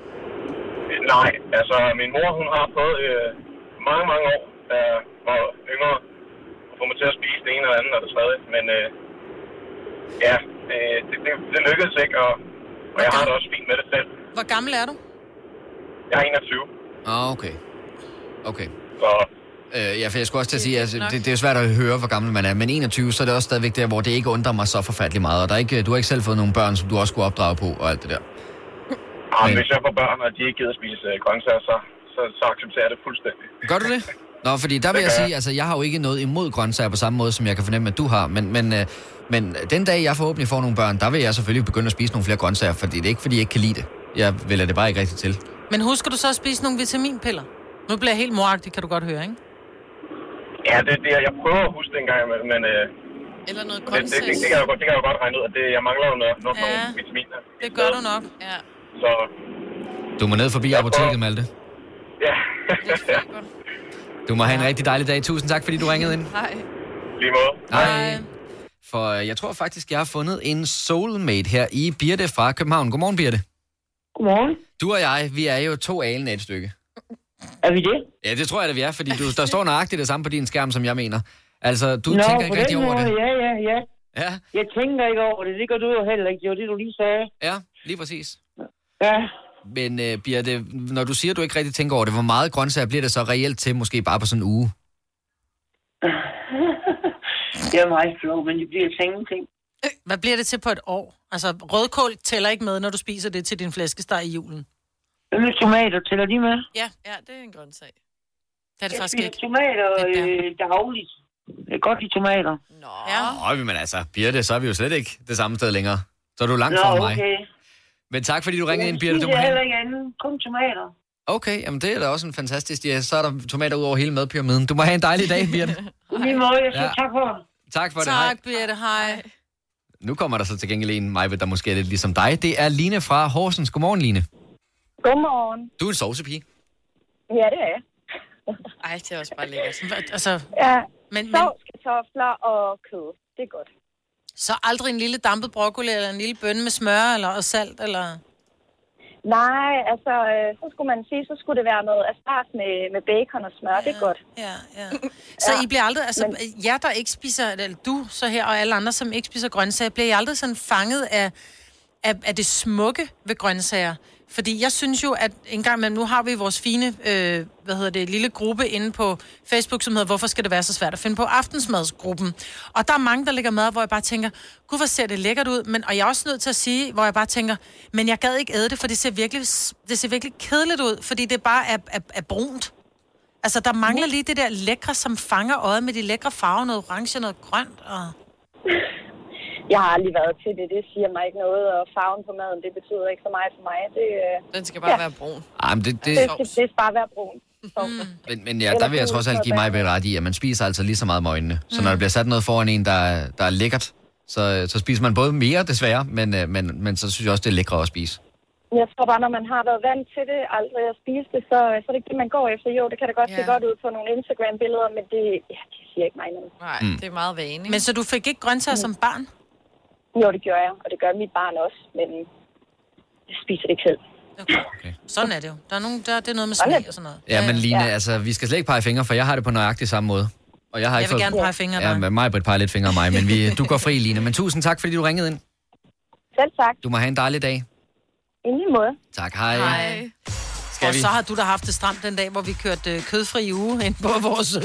Nej, altså min mor, hun har fået øh, mange, mange år, da jeg var yngre, at få mig til at spise det ene eller andet og det tredje. Men øh, ja, det, det, det, det lykkedes ikke, og, og jeg har det også fint med det selv. Hvor gammel er du? Jeg er 21, Ah, okay. Okay. så Øh, ja, for jeg skulle også til at sige, at altså, det, det er jo svært at høre, hvor gammel man er, men 21, så er det også stadigvæk der, hvor det ikke undrer mig så forfærdeligt meget, og der er ikke, du har ikke selv fået nogle børn, som du også skulle opdrage på, og alt det der. Ah, hvis jeg får børn, og de ikke gider spise øh, grøntsager, så, så, så accepterer jeg det fuldstændig. Gør du det? Nå, fordi der vil jeg sige, altså jeg har jo ikke noget imod grøntsager på samme måde, som jeg kan fornemme, at du har, men, men, øh, men den dag, jeg forhåbentlig får nogle børn, der vil jeg selvfølgelig begynde at spise nogle flere grøntsager, fordi det er ikke, fordi jeg ikke kan lide det. Jeg vælger det bare ikke rigtigt til. Men husker du så at spise nogle vitaminpiller? Nu bliver jeg helt moragtig, kan du godt høre, ikke? Ja, det, det, jeg prøver at huske det en gang, men, men øh, Eller noget det, det, det, det, kan jeg jo godt, det kan jeg jo godt regne ud, at det, jeg mangler jo noget, noget, Ja. nogle vitaminer. Det gør du nok. Ja. Så Du må ned forbi apoteket, Malte. ja, Du må have en rigtig dejlig dag. Tusind tak, fordi du ringede ind. Nej. lige måde. Hej. For øh, jeg tror faktisk, jeg har fundet en soulmate her i Birte fra København. Godmorgen, Birte. Godmorgen. Du og jeg, vi er jo to alen af et stykke. Er vi det? Ja, det tror jeg, at vi er, fordi du, der står nøjagtigt det samme på din skærm, som jeg mener. Altså, du Nå, tænker ikke rigtig over måde, det. Ja, ja, ja. Ja. Jeg tænker ikke over det. Det gør du jo heller ikke. Det var det, du lige sagde. Ja, lige præcis. Ja. Men øh, Birte, når du siger, at du ikke rigtig tænker over det, hvor meget grøntsager bliver det så reelt til, måske bare på sådan en uge? Det er meget flot, men det bliver til ingenting. Hvad bliver det til på et år? Altså, rødkål tæller ikke med, når du spiser det til din flæskesteg i julen. Hvad med tomater, tæller de med? Ja, ja, det er en grøntsag. Det er det Jeg faktisk ikke. tomater øh, dagligt. Jeg kan godt lide tomater. Nå. Ja. Åh, men altså, Birte, så er vi jo slet ikke det samme sted længere. Så er du langt Nå, fra mig. okay. Men tak, fordi du ringede ind, Birte. Du må have... heller ikke andet. Kun tomater. Okay, jamen det er da også en fantastisk... Ja, så er der tomater ud over hele madpyramiden. Du må have en dejlig dag, Birte. Lige måde, jeg siger Ja. tak for det. Tak for det. Hej. Tak, Birte. Hej. Nu kommer der så til gengæld en, Maja, der måske er lidt ligesom dig. Det er Line fra Horsens. Godmorgen, Line. Godmorgen. Du er en sovsepige. Ja, det er jeg. Ej, det er også bare lækkert. Altså, Ja, men, men, sovs, kartofler og kød. Det er godt. Så aldrig en lille dampet broccoli, eller en lille bønne med smør, eller og salt, eller... Nej, altså, øh, så skulle man sige, så skulle det være noget asparges med, med bacon og smør. Ja. Det er godt. Ja, ja. Så I bliver aldrig, altså Men... jer, der ikke spiser, eller du så her, og alle andre, som ikke spiser grøntsager, bliver I aldrig sådan fanget af, af, af det smukke ved grøntsager? Fordi jeg synes jo, at en gang imellem, nu har vi vores fine, øh, hvad hedder det, lille gruppe inde på Facebook, som hedder, hvorfor skal det være så svært at finde på aftensmadsgruppen? Og der er mange, der ligger mad, hvor jeg bare tænker, gud, hvor ser det lækkert ud, men, og jeg er også nødt til at sige, hvor jeg bare tænker, men jeg gad ikke æde det, for det ser virkelig, det ser virkelig kedeligt ud, fordi det bare er, er, er brunt. Altså, der mangler lige det der lækre, som fanger øjet med de lækre farver, noget orange, noget grønt. Og... Jeg har aldrig været til det. Det siger mig ikke noget, og farven på maden, det betyder ikke så meget for mig. Det, øh, Den skal bare ja. være brun. Ej, men det, det, det, skal, det skal bare være brun. Mm. men, men ja, der vil jeg trods alt give mig ret i, at man spiser altså lige så meget med øjnene. Så når der bliver sat noget foran en, der, er- der er lækkert, så, så spiser man både mere, desværre, men, øh, men, men så synes jeg også, det er lækkert at spise. Jeg tror bare, når man har været vant til det, aldrig at spise det, så, så er det ikke det, man går efter. Jo, det kan da godt Ja. se godt ud på nogle Instagram-billeder, men det, ja, det siger ikke mig noget. Nej, Mm. mm. det er meget vane. Men så du fik ikke grøntsager som barn? Jo, det gør jeg, og det gør mit barn også, men jeg spiser det ikke selv. Sådan er det jo. Der er, nogen, der, det er noget med smag og sådan noget. Ja, men Line, ja. altså, vi skal slet ikke pege fingre, for jeg har det på nøjagtig samme måde. Og jeg har Jeg ikke vil fået... gerne pege fingre af Ja, dig. men mig, Britt, peger lidt fingre af mig, men vi, du går fri, Line. Men tusind tak, fordi du ringede ind. Selv tak. Du må have en dejlig dag. I måde. Tak, hej. Hej. Skal og vi? så har du da haft det stramt den dag, hvor vi kørte øh, kødfri uge ind på vores, øh,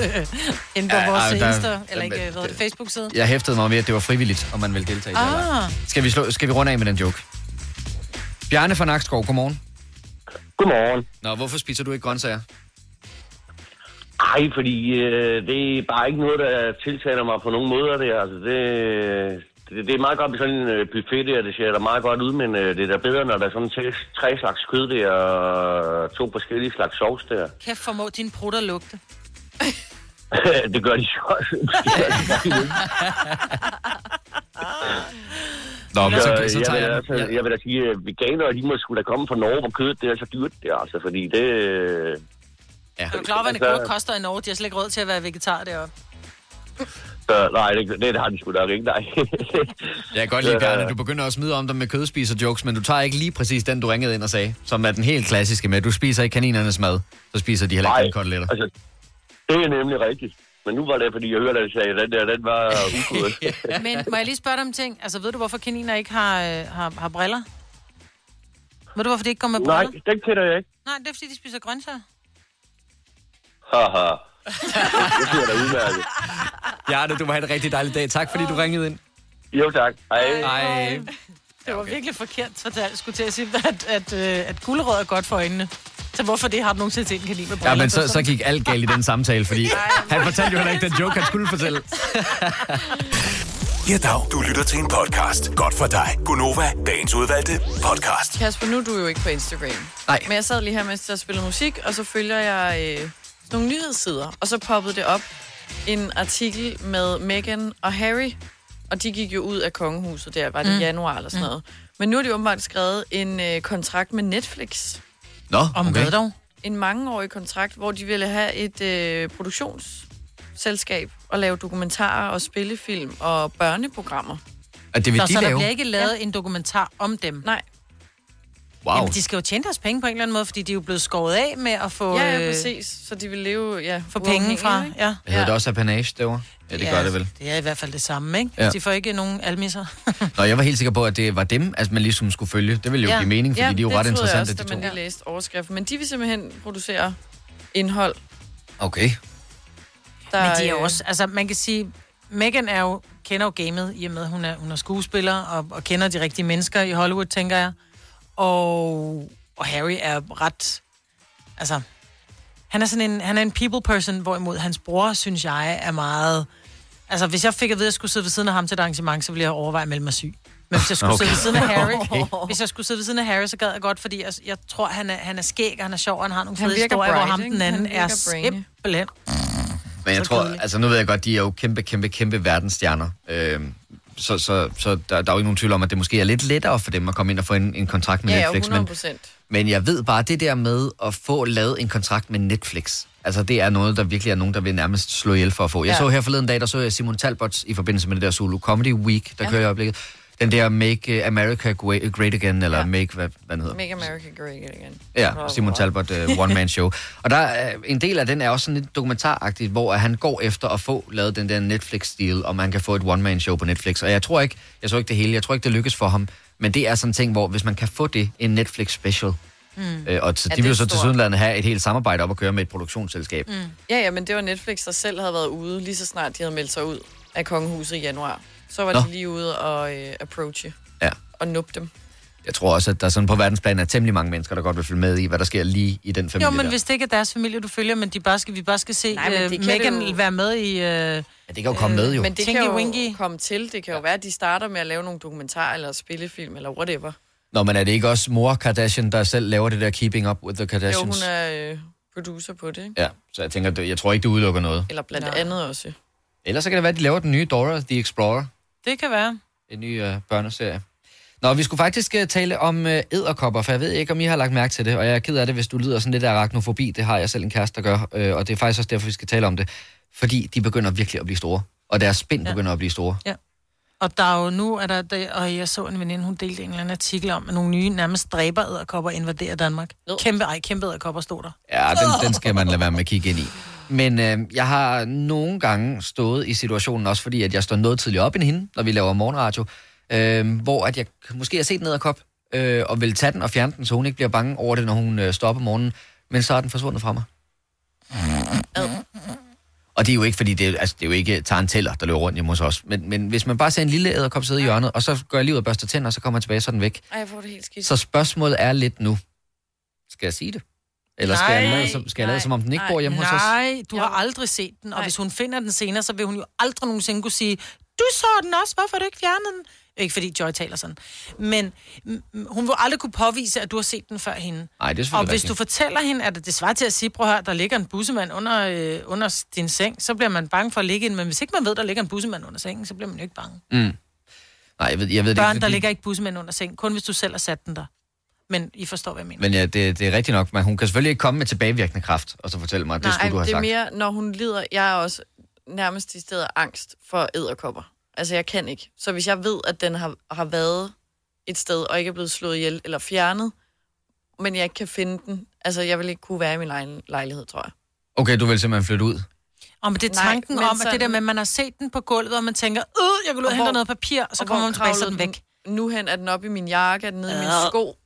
ind på Ja, vores ej, der- Insta, eller ikke, hvad det, Facebook-side. Jeg hæftede mig ved, at det var frivilligt, om man vil deltage i det. eller ej. Ah, Skal vi, slå, skal vi runde af med den joke? Bjarne fra Nakskov, godmorgen. Godmorgen. Nå, hvorfor spiser du ikke grøntsager? Ej, fordi øh, det er bare ikke noget, der tiltaler mig på nogen måder. Det, altså, det, det, det er meget godt med sådan en øh, buffet der, det ser da meget godt ud, men øh, det er da bedre, når der er sådan tre, tre slags kød der og to forskellige slags sovs der. kæft formå din prutter lugte. det gør de så. Nå, men så, Så, så jeg, tager vil, jeg... altså, jeg vil da sige, at veganere, de må sgu da komme fra Norge, hvor kødet det er så dyrt der, altså, fordi det... øh, Ja. Er du klar hvad en Altså- koster i Norge? De har slet ikke råd til at være vegetar deroppe. Så, nej, det, det har de sgu nok ikke, nej. Jeg kan godt lide, Bjarne, du begynder at smide om dig med kødspiser-jokes, men du tager ikke lige præcis den, du ringede ind og sagde, som er den helt klassiske med, du spiser ikke kaninernes mad, så spiser de heller ikke Nej, koteletter. altså, det er nemlig rigtigt. Men nu var det, fordi jeg hørte, at jeg sagde, at den der, den var ukud. Men må jeg lige spørge dig om ting? Altså, ved du, hvorfor kaniner ikke har, øh, har, har briller? Ved du, hvorfor de ikke går med Nej, briller? den kender jeg ikke. Nej, det er, fordi de spiser grøntsager. Haha. Det bliver da udmærket. Bjarne, du må have en rigtig dejlig dag. Tak, fordi du ringede ind. Jo, tak. Hej. Hej. Det var virkelig forkert fortalt, skulle til at sige, at, at, øh, at gulerød er godt for øjnene. Så hvorfor det har du nogensinde set en kanin med briller Ja, men på? så, så gik alt galt i den samtale, fordi han fortalte jo heller ikke den joke, han skulle fortælle. Ja, dag. Du lytter til en podcast. Godt for dig. Gunova, dagens udvalgte podcast. Kasper, nu er du jo ikke på Instagram. Nej. Men jeg sad lige her, mens jeg spillede musik, og så følger jeg øh, nogle nyhedssider. Og så poppede det op en artikel med Meghan og Harry. Og de gik jo ud af kongehuset der, var det Mm. januar eller sådan Mm. noget. Men nu har de åbenbart skrevet en øh, kontrakt med Netflix. Nå, Om okay. hvad dog? En mangeårig kontrakt, hvor de ville have et øh, produktionsselskab og lave dokumentarer og spillefilm og børneprogrammer. Og det vil Nå, de så der lave? bliver ikke lavet ja. en dokumentar om dem? Nej. Wow. Jamen, de skal jo tjene deres penge på en eller anden måde, fordi de er jo blevet skåret af med at få... Ja, ja, øh, præcis. Så de vil leve, ja, Få penge fra, ikke? ja. Hedder det også apanage derovre? Ja, det gør det vel. Det er i hvert fald det samme, ikke? Ja. Ja. De får ikke nogen almisser. Nå, jeg var helt sikker på, at det var dem, altså man ligesom skulle følge. Det ville jo ja. give mening, fordi ja, de er jo det ret interessante, jeg også, de to. man lige læste overskriften. Men de vil simpelthen producere indhold. Okay. Der, Men de er jo øh, også... Altså, man kan sige... Megan er jo, kender jo gamet, i og med, at hun er, hun er skuespiller, og, og kender de rigtige mennesker i Hollywood, tænker jeg. Og, og Harry er ret... Altså, han er sådan en, han er en people person, hvorimod hans bror, synes jeg, er meget... Altså, hvis jeg fik at vide, at jeg skulle sidde ved siden af ham til et arrangement, så ville jeg overveje at melde mig syg. Men hvis jeg skulle okay. Sidde ved siden af Harry, Okay. hvis jeg skulle sidde ved siden af Harry, så gad jeg godt, fordi jeg, jeg tror, han er, han er skæg, og han er sjov, og han har nogle fede historier, hvor bright, ham ikke? den anden er brainy. simpelthen... Men jeg tror, altså nu ved jeg godt, de er jo kæmpe, kæmpe, kæmpe verdensstjerner. Øhm, så så, så der, der er jo ikke nogen tvivl om, at det måske er lidt lettere for dem at komme ind og få en, en kontrakt med Ja, ja, Netflix. 100 Men, procent. men jeg ved bare, det der med at få lavet en kontrakt med Netflix, altså det er noget, der virkelig er nogen, der vil nærmest slå ihjel for at få. Jeg Ja. så her forleden dag, der så jeg Simon Talbot i forbindelse med det der Zulu Comedy Week, der ja. Ja. kører i øjeblikket. Den der Make uh, America Gre- Great Again, eller ja. Make, hvad, hvad den hedder. Make America Great Again. Ja, Simon Talbot uh, One Man Show. Og der er, en del af den er også sådan lidt dokumentaragtigt, hvor han går efter at få lavet den der Netflix-stil, og man kan få et One Man Show på Netflix. Og jeg tror ikke, jeg så ikke det hele, jeg tror ikke, det lykkes for ham. Men det er sådan en ting, hvor hvis man kan få det, en Netflix special, Mm. øh, og så, Ja, de det vil jo så til sydenlandet have et helt samarbejde op at køre med et produktionsselskab. Mm. Ja, ja, men det var Netflix, der selv havde været ude, lige så snart de havde meldt sig ud af kongehuset i januar. Så var Nå. de lige ude og øh, approache Ja. og nuppe dem. Jeg tror også, at der sådan på verdensplan er temmelig mange mennesker, der godt vil følge med i, hvad der sker lige i den familie Jo, men der. hvis det ikke er deres familie, du følger, men de bare skal, vi bare skal se Nej, men øh, det kan Megan jo- være med i... Øh, Ja, det kan jo komme med jo. Men det Tinky kan jo Winky. komme til. Det kan jo være, at de starter med at lave nogle dokumentarer eller spillefilm eller whatever. Nå, men er det ikke også mor Kardashian, der selv laver det der Keeping Up with the Jo, Kardashians? hun er øh, producer på det, ikke? Ja, så jeg tænker, jeg tror ikke, det udelukker noget. Eller blandt andet også. Ellers så kan det være, at de laver den nye Dora the Explorer. Det kan være. En ny øh, børneserie. Nå, vi skulle faktisk uh, tale om øh, æderkopper, for jeg ved ikke, om I har lagt mærke til det, og jeg er ked af det, hvis du lider sådan lidt af arachnofobi. Det har jeg selv en kæreste, der gør, øh, og det er faktisk også derfor, vi skal tale om det. Fordi de begynder virkelig at blive store, og deres spind ja. begynder at blive store. Ja. Og der er jo nu, er der, der, og jeg så en veninde, hun delte en eller anden artikel om, at nogle nye nærmest dræber æderkopper invaderer Danmark. Kæmpe, ej, kæmpe æderkopper stod der. Ja, den, den skal man lade være med at kigge ind i. Men øh, jeg har nogle gange stået i situationen, også fordi at jeg står noget tidligere op end hende, når vi laver morgenradio, øh, hvor at jeg måske har set en æderkop, øh, og vil tage den og fjerne den, så hun ikke bliver bange over det, når hun øh, op om morgenen. Men så er den forsvundet fra mig. Og det er jo ikke, fordi det er, altså, det er jo ikke taranteller, der løber rundt hjemme hos os. Men, men hvis man bare ser en lille æderkop sidde i hjørnet, og så går jeg lige ud og børster tænder, og så kommer jeg tilbage, så er den væk. Ej, jeg får det helt skidt. Så spørgsmålet er lidt nu. Skal jeg sige det? Eller skal, jeg Nej, lade, som, skal jeg lade, som om den ikke bor hjemme hos os? Nej, du har aldrig set den, og hvis hun finder den senere, så vil hun jo aldrig nogensinde kunne sige, du så den også, hvorfor har du ikke fjernet den? Ikke fordi Joy taler sådan. Men mm, mm, hun vil aldrig kunne påvise, at du har set den før hende. Nej, det er Og hvis du fortæller hende, at det svarer til at sige, prøv at høre, der ligger en bussemand under, øh, under din seng, så bliver man bange for at ligge ind. Men hvis ikke man ved, der ligger en bussemand under sengen, så bliver man jo ikke bange. Mm. Nej, jeg ved, jeg ved det Børn, ikke. der fordi- ligger ikke bussemand under sengen, kun hvis du selv har sat den der. Men I forstår, hvad jeg mener. Men ja, det, det er rigtigt nok. Men hun kan selvfølgelig ikke komme med tilbagevirkende kraft, og så fortælle mig, at det Nej, skulle du have det er sagt. mere, når hun lider. Jeg er også nærmest i stedet angst for æderkopper. Altså, jeg kan ikke. Så hvis jeg ved, at den har, har været et sted, og ikke er blevet slået ihjel eller fjernet, men jeg ikke kan finde den, altså, jeg vil ikke kunne være i min lej- lejlighed, tror jeg. Okay, du vil simpelthen flytte ud. Og men det er Nej, tanken men om, at sådan- det der med, at man har set den på gulvet, og man tænker, øh, jeg vil ud og hente noget papir, og så og kommer man tilbage, så den kravlede væk. Nu hen er den oppe i min jakke, er den nede i min Øh. sko.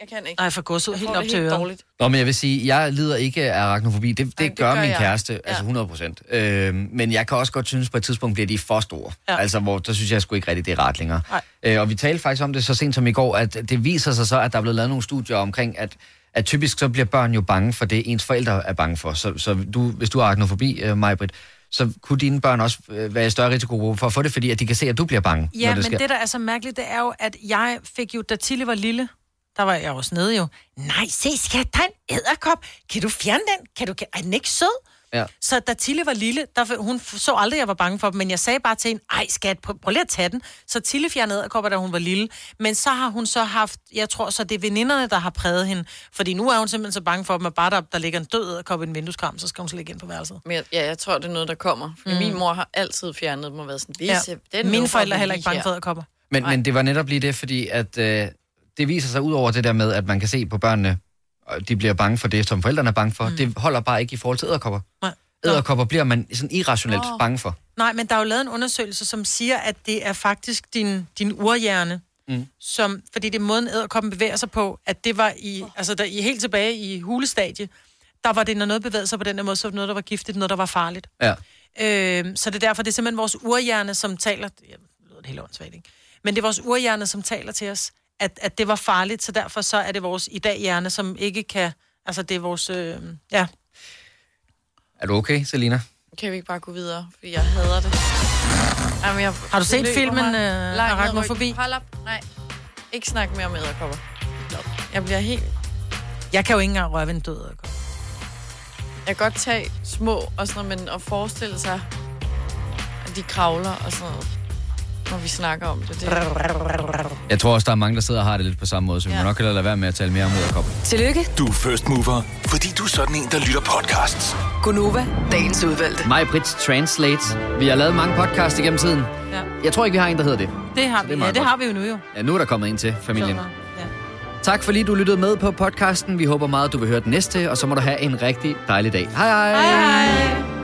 Jeg kan ikke. Ej, for godset Jeg helt op det til helt øret. dårligt. Nå, men jeg vil sige, jeg lider ikke af arachnofobi. Det, det, Ej, det gør, gør min jeg. kæreste, Ja. altså 100 procent. Øh, men jeg kan også godt synes, på et tidspunkt bliver de for store. Ja. Altså, hvor der synes jeg sgu ikke rigtigt, det er ret længere. Øh, og vi talte faktisk om det så sent som i går, at det viser sig så, at der er blevet lavet nogle studier omkring, at at typisk så bliver børn jo bange for det, ens forældre er bange for. Så, så du, hvis du har arachnofobi, øh, Majbrit, så kunne dine børn også øh, være i større risiko for at få det, fordi at de kan se, at du bliver bange, Ja, når det men sker. det, der er så mærkeligt, det er jo, at jeg fik jo, da Tilly var lille, der var jeg også nede jo. Nej, se skat, der er en æderkop. Kan du fjerne den? Kan du, kan, er den ikke sød? Ja. Så da Tilly var lille, der, hun så aldrig, at jeg var bange for dem, men jeg sagde bare til hende, ej skat, prøv, prøv lige at tage den. Så Tilly fjernede æderkopper, da hun var lille. Men så har hun så haft, jeg tror så det er veninderne, der har præget hende. Fordi nu er hun simpelthen så bange for dem, at bare der, der ligger en død æderkop i en vindueskram, så skal hun så ligge ind på værelset. Men jeg, ja, jeg tror, det er noget, der kommer. Fordi Mm. min mor har altid fjernet dem og været sådan, Ja. Den Mine forældre er heller ikke bange her." for æderkopper. Men, men det var netop lige det, fordi at øh, det viser sig ud over det der med, at man kan se på børnene, og de bliver bange for det, som forældrene er bange for. Mm. Det holder bare ikke i forhold til æderkopper. Nej. Æderkopper bliver man sådan irrationelt Åh. bange for. Nej, men der er jo lavet en undersøgelse, som siger, at det er faktisk din, din urhjerne, Mm. som, fordi det er måden æderkoppen bevæger sig på, at det var i, altså der, i helt tilbage i hulestadie, der var det, når noget bevægede sig på den der måde, så var det noget, der var giftigt, noget, der var farligt. Ja. Øh, så det er derfor, det er simpelthen vores urhjerne, som taler... Det lyder det helt åndssvagt, ikke? Men det er vores urhjerne, som taler til os, at, at det var farligt, så derfor så er det vores i dag hjerne, som ikke kan... Altså, det er vores... Øh, ja. Er du okay, Selina? Kan vi ikke bare gå videre? Fordi jeg hader det. Jamen, jeg, Har du set filmen, mig øh, Arachnofobi? Hold op. Nej. Ikke snak mere om æderkopper. Jeg bliver helt... Jeg kan jo ikke engang røre ved en død æderkop. Jeg kan godt tage små og sådan noget, men at forestille sig, at de kravler og sådan noget, når vi snakker om det. det... Jeg tror også, der er mange, der sidder og har det lidt på samme måde, så vi må nok hellere lade være med at tale mere om æderkopper. Tillykke, Du er first mover, fordi du er sådan en, der lytter podcasts. Gunova, dagens udvalgte. Mig, Brits Translate. Vi har lavet mange podcasts igennem tiden. Ja. Jeg tror ikke, vi har en, der hedder det. Det har det vi. er Ja, det godt. har vi jo nu jo. Ja, nu er der kommet en til familien. Så, ja. Tak fordi du lyttede med på podcasten. Vi håber meget, du vil høre den næste, og så må du have en rigtig dejlig dag. Hej hej! Hej hej!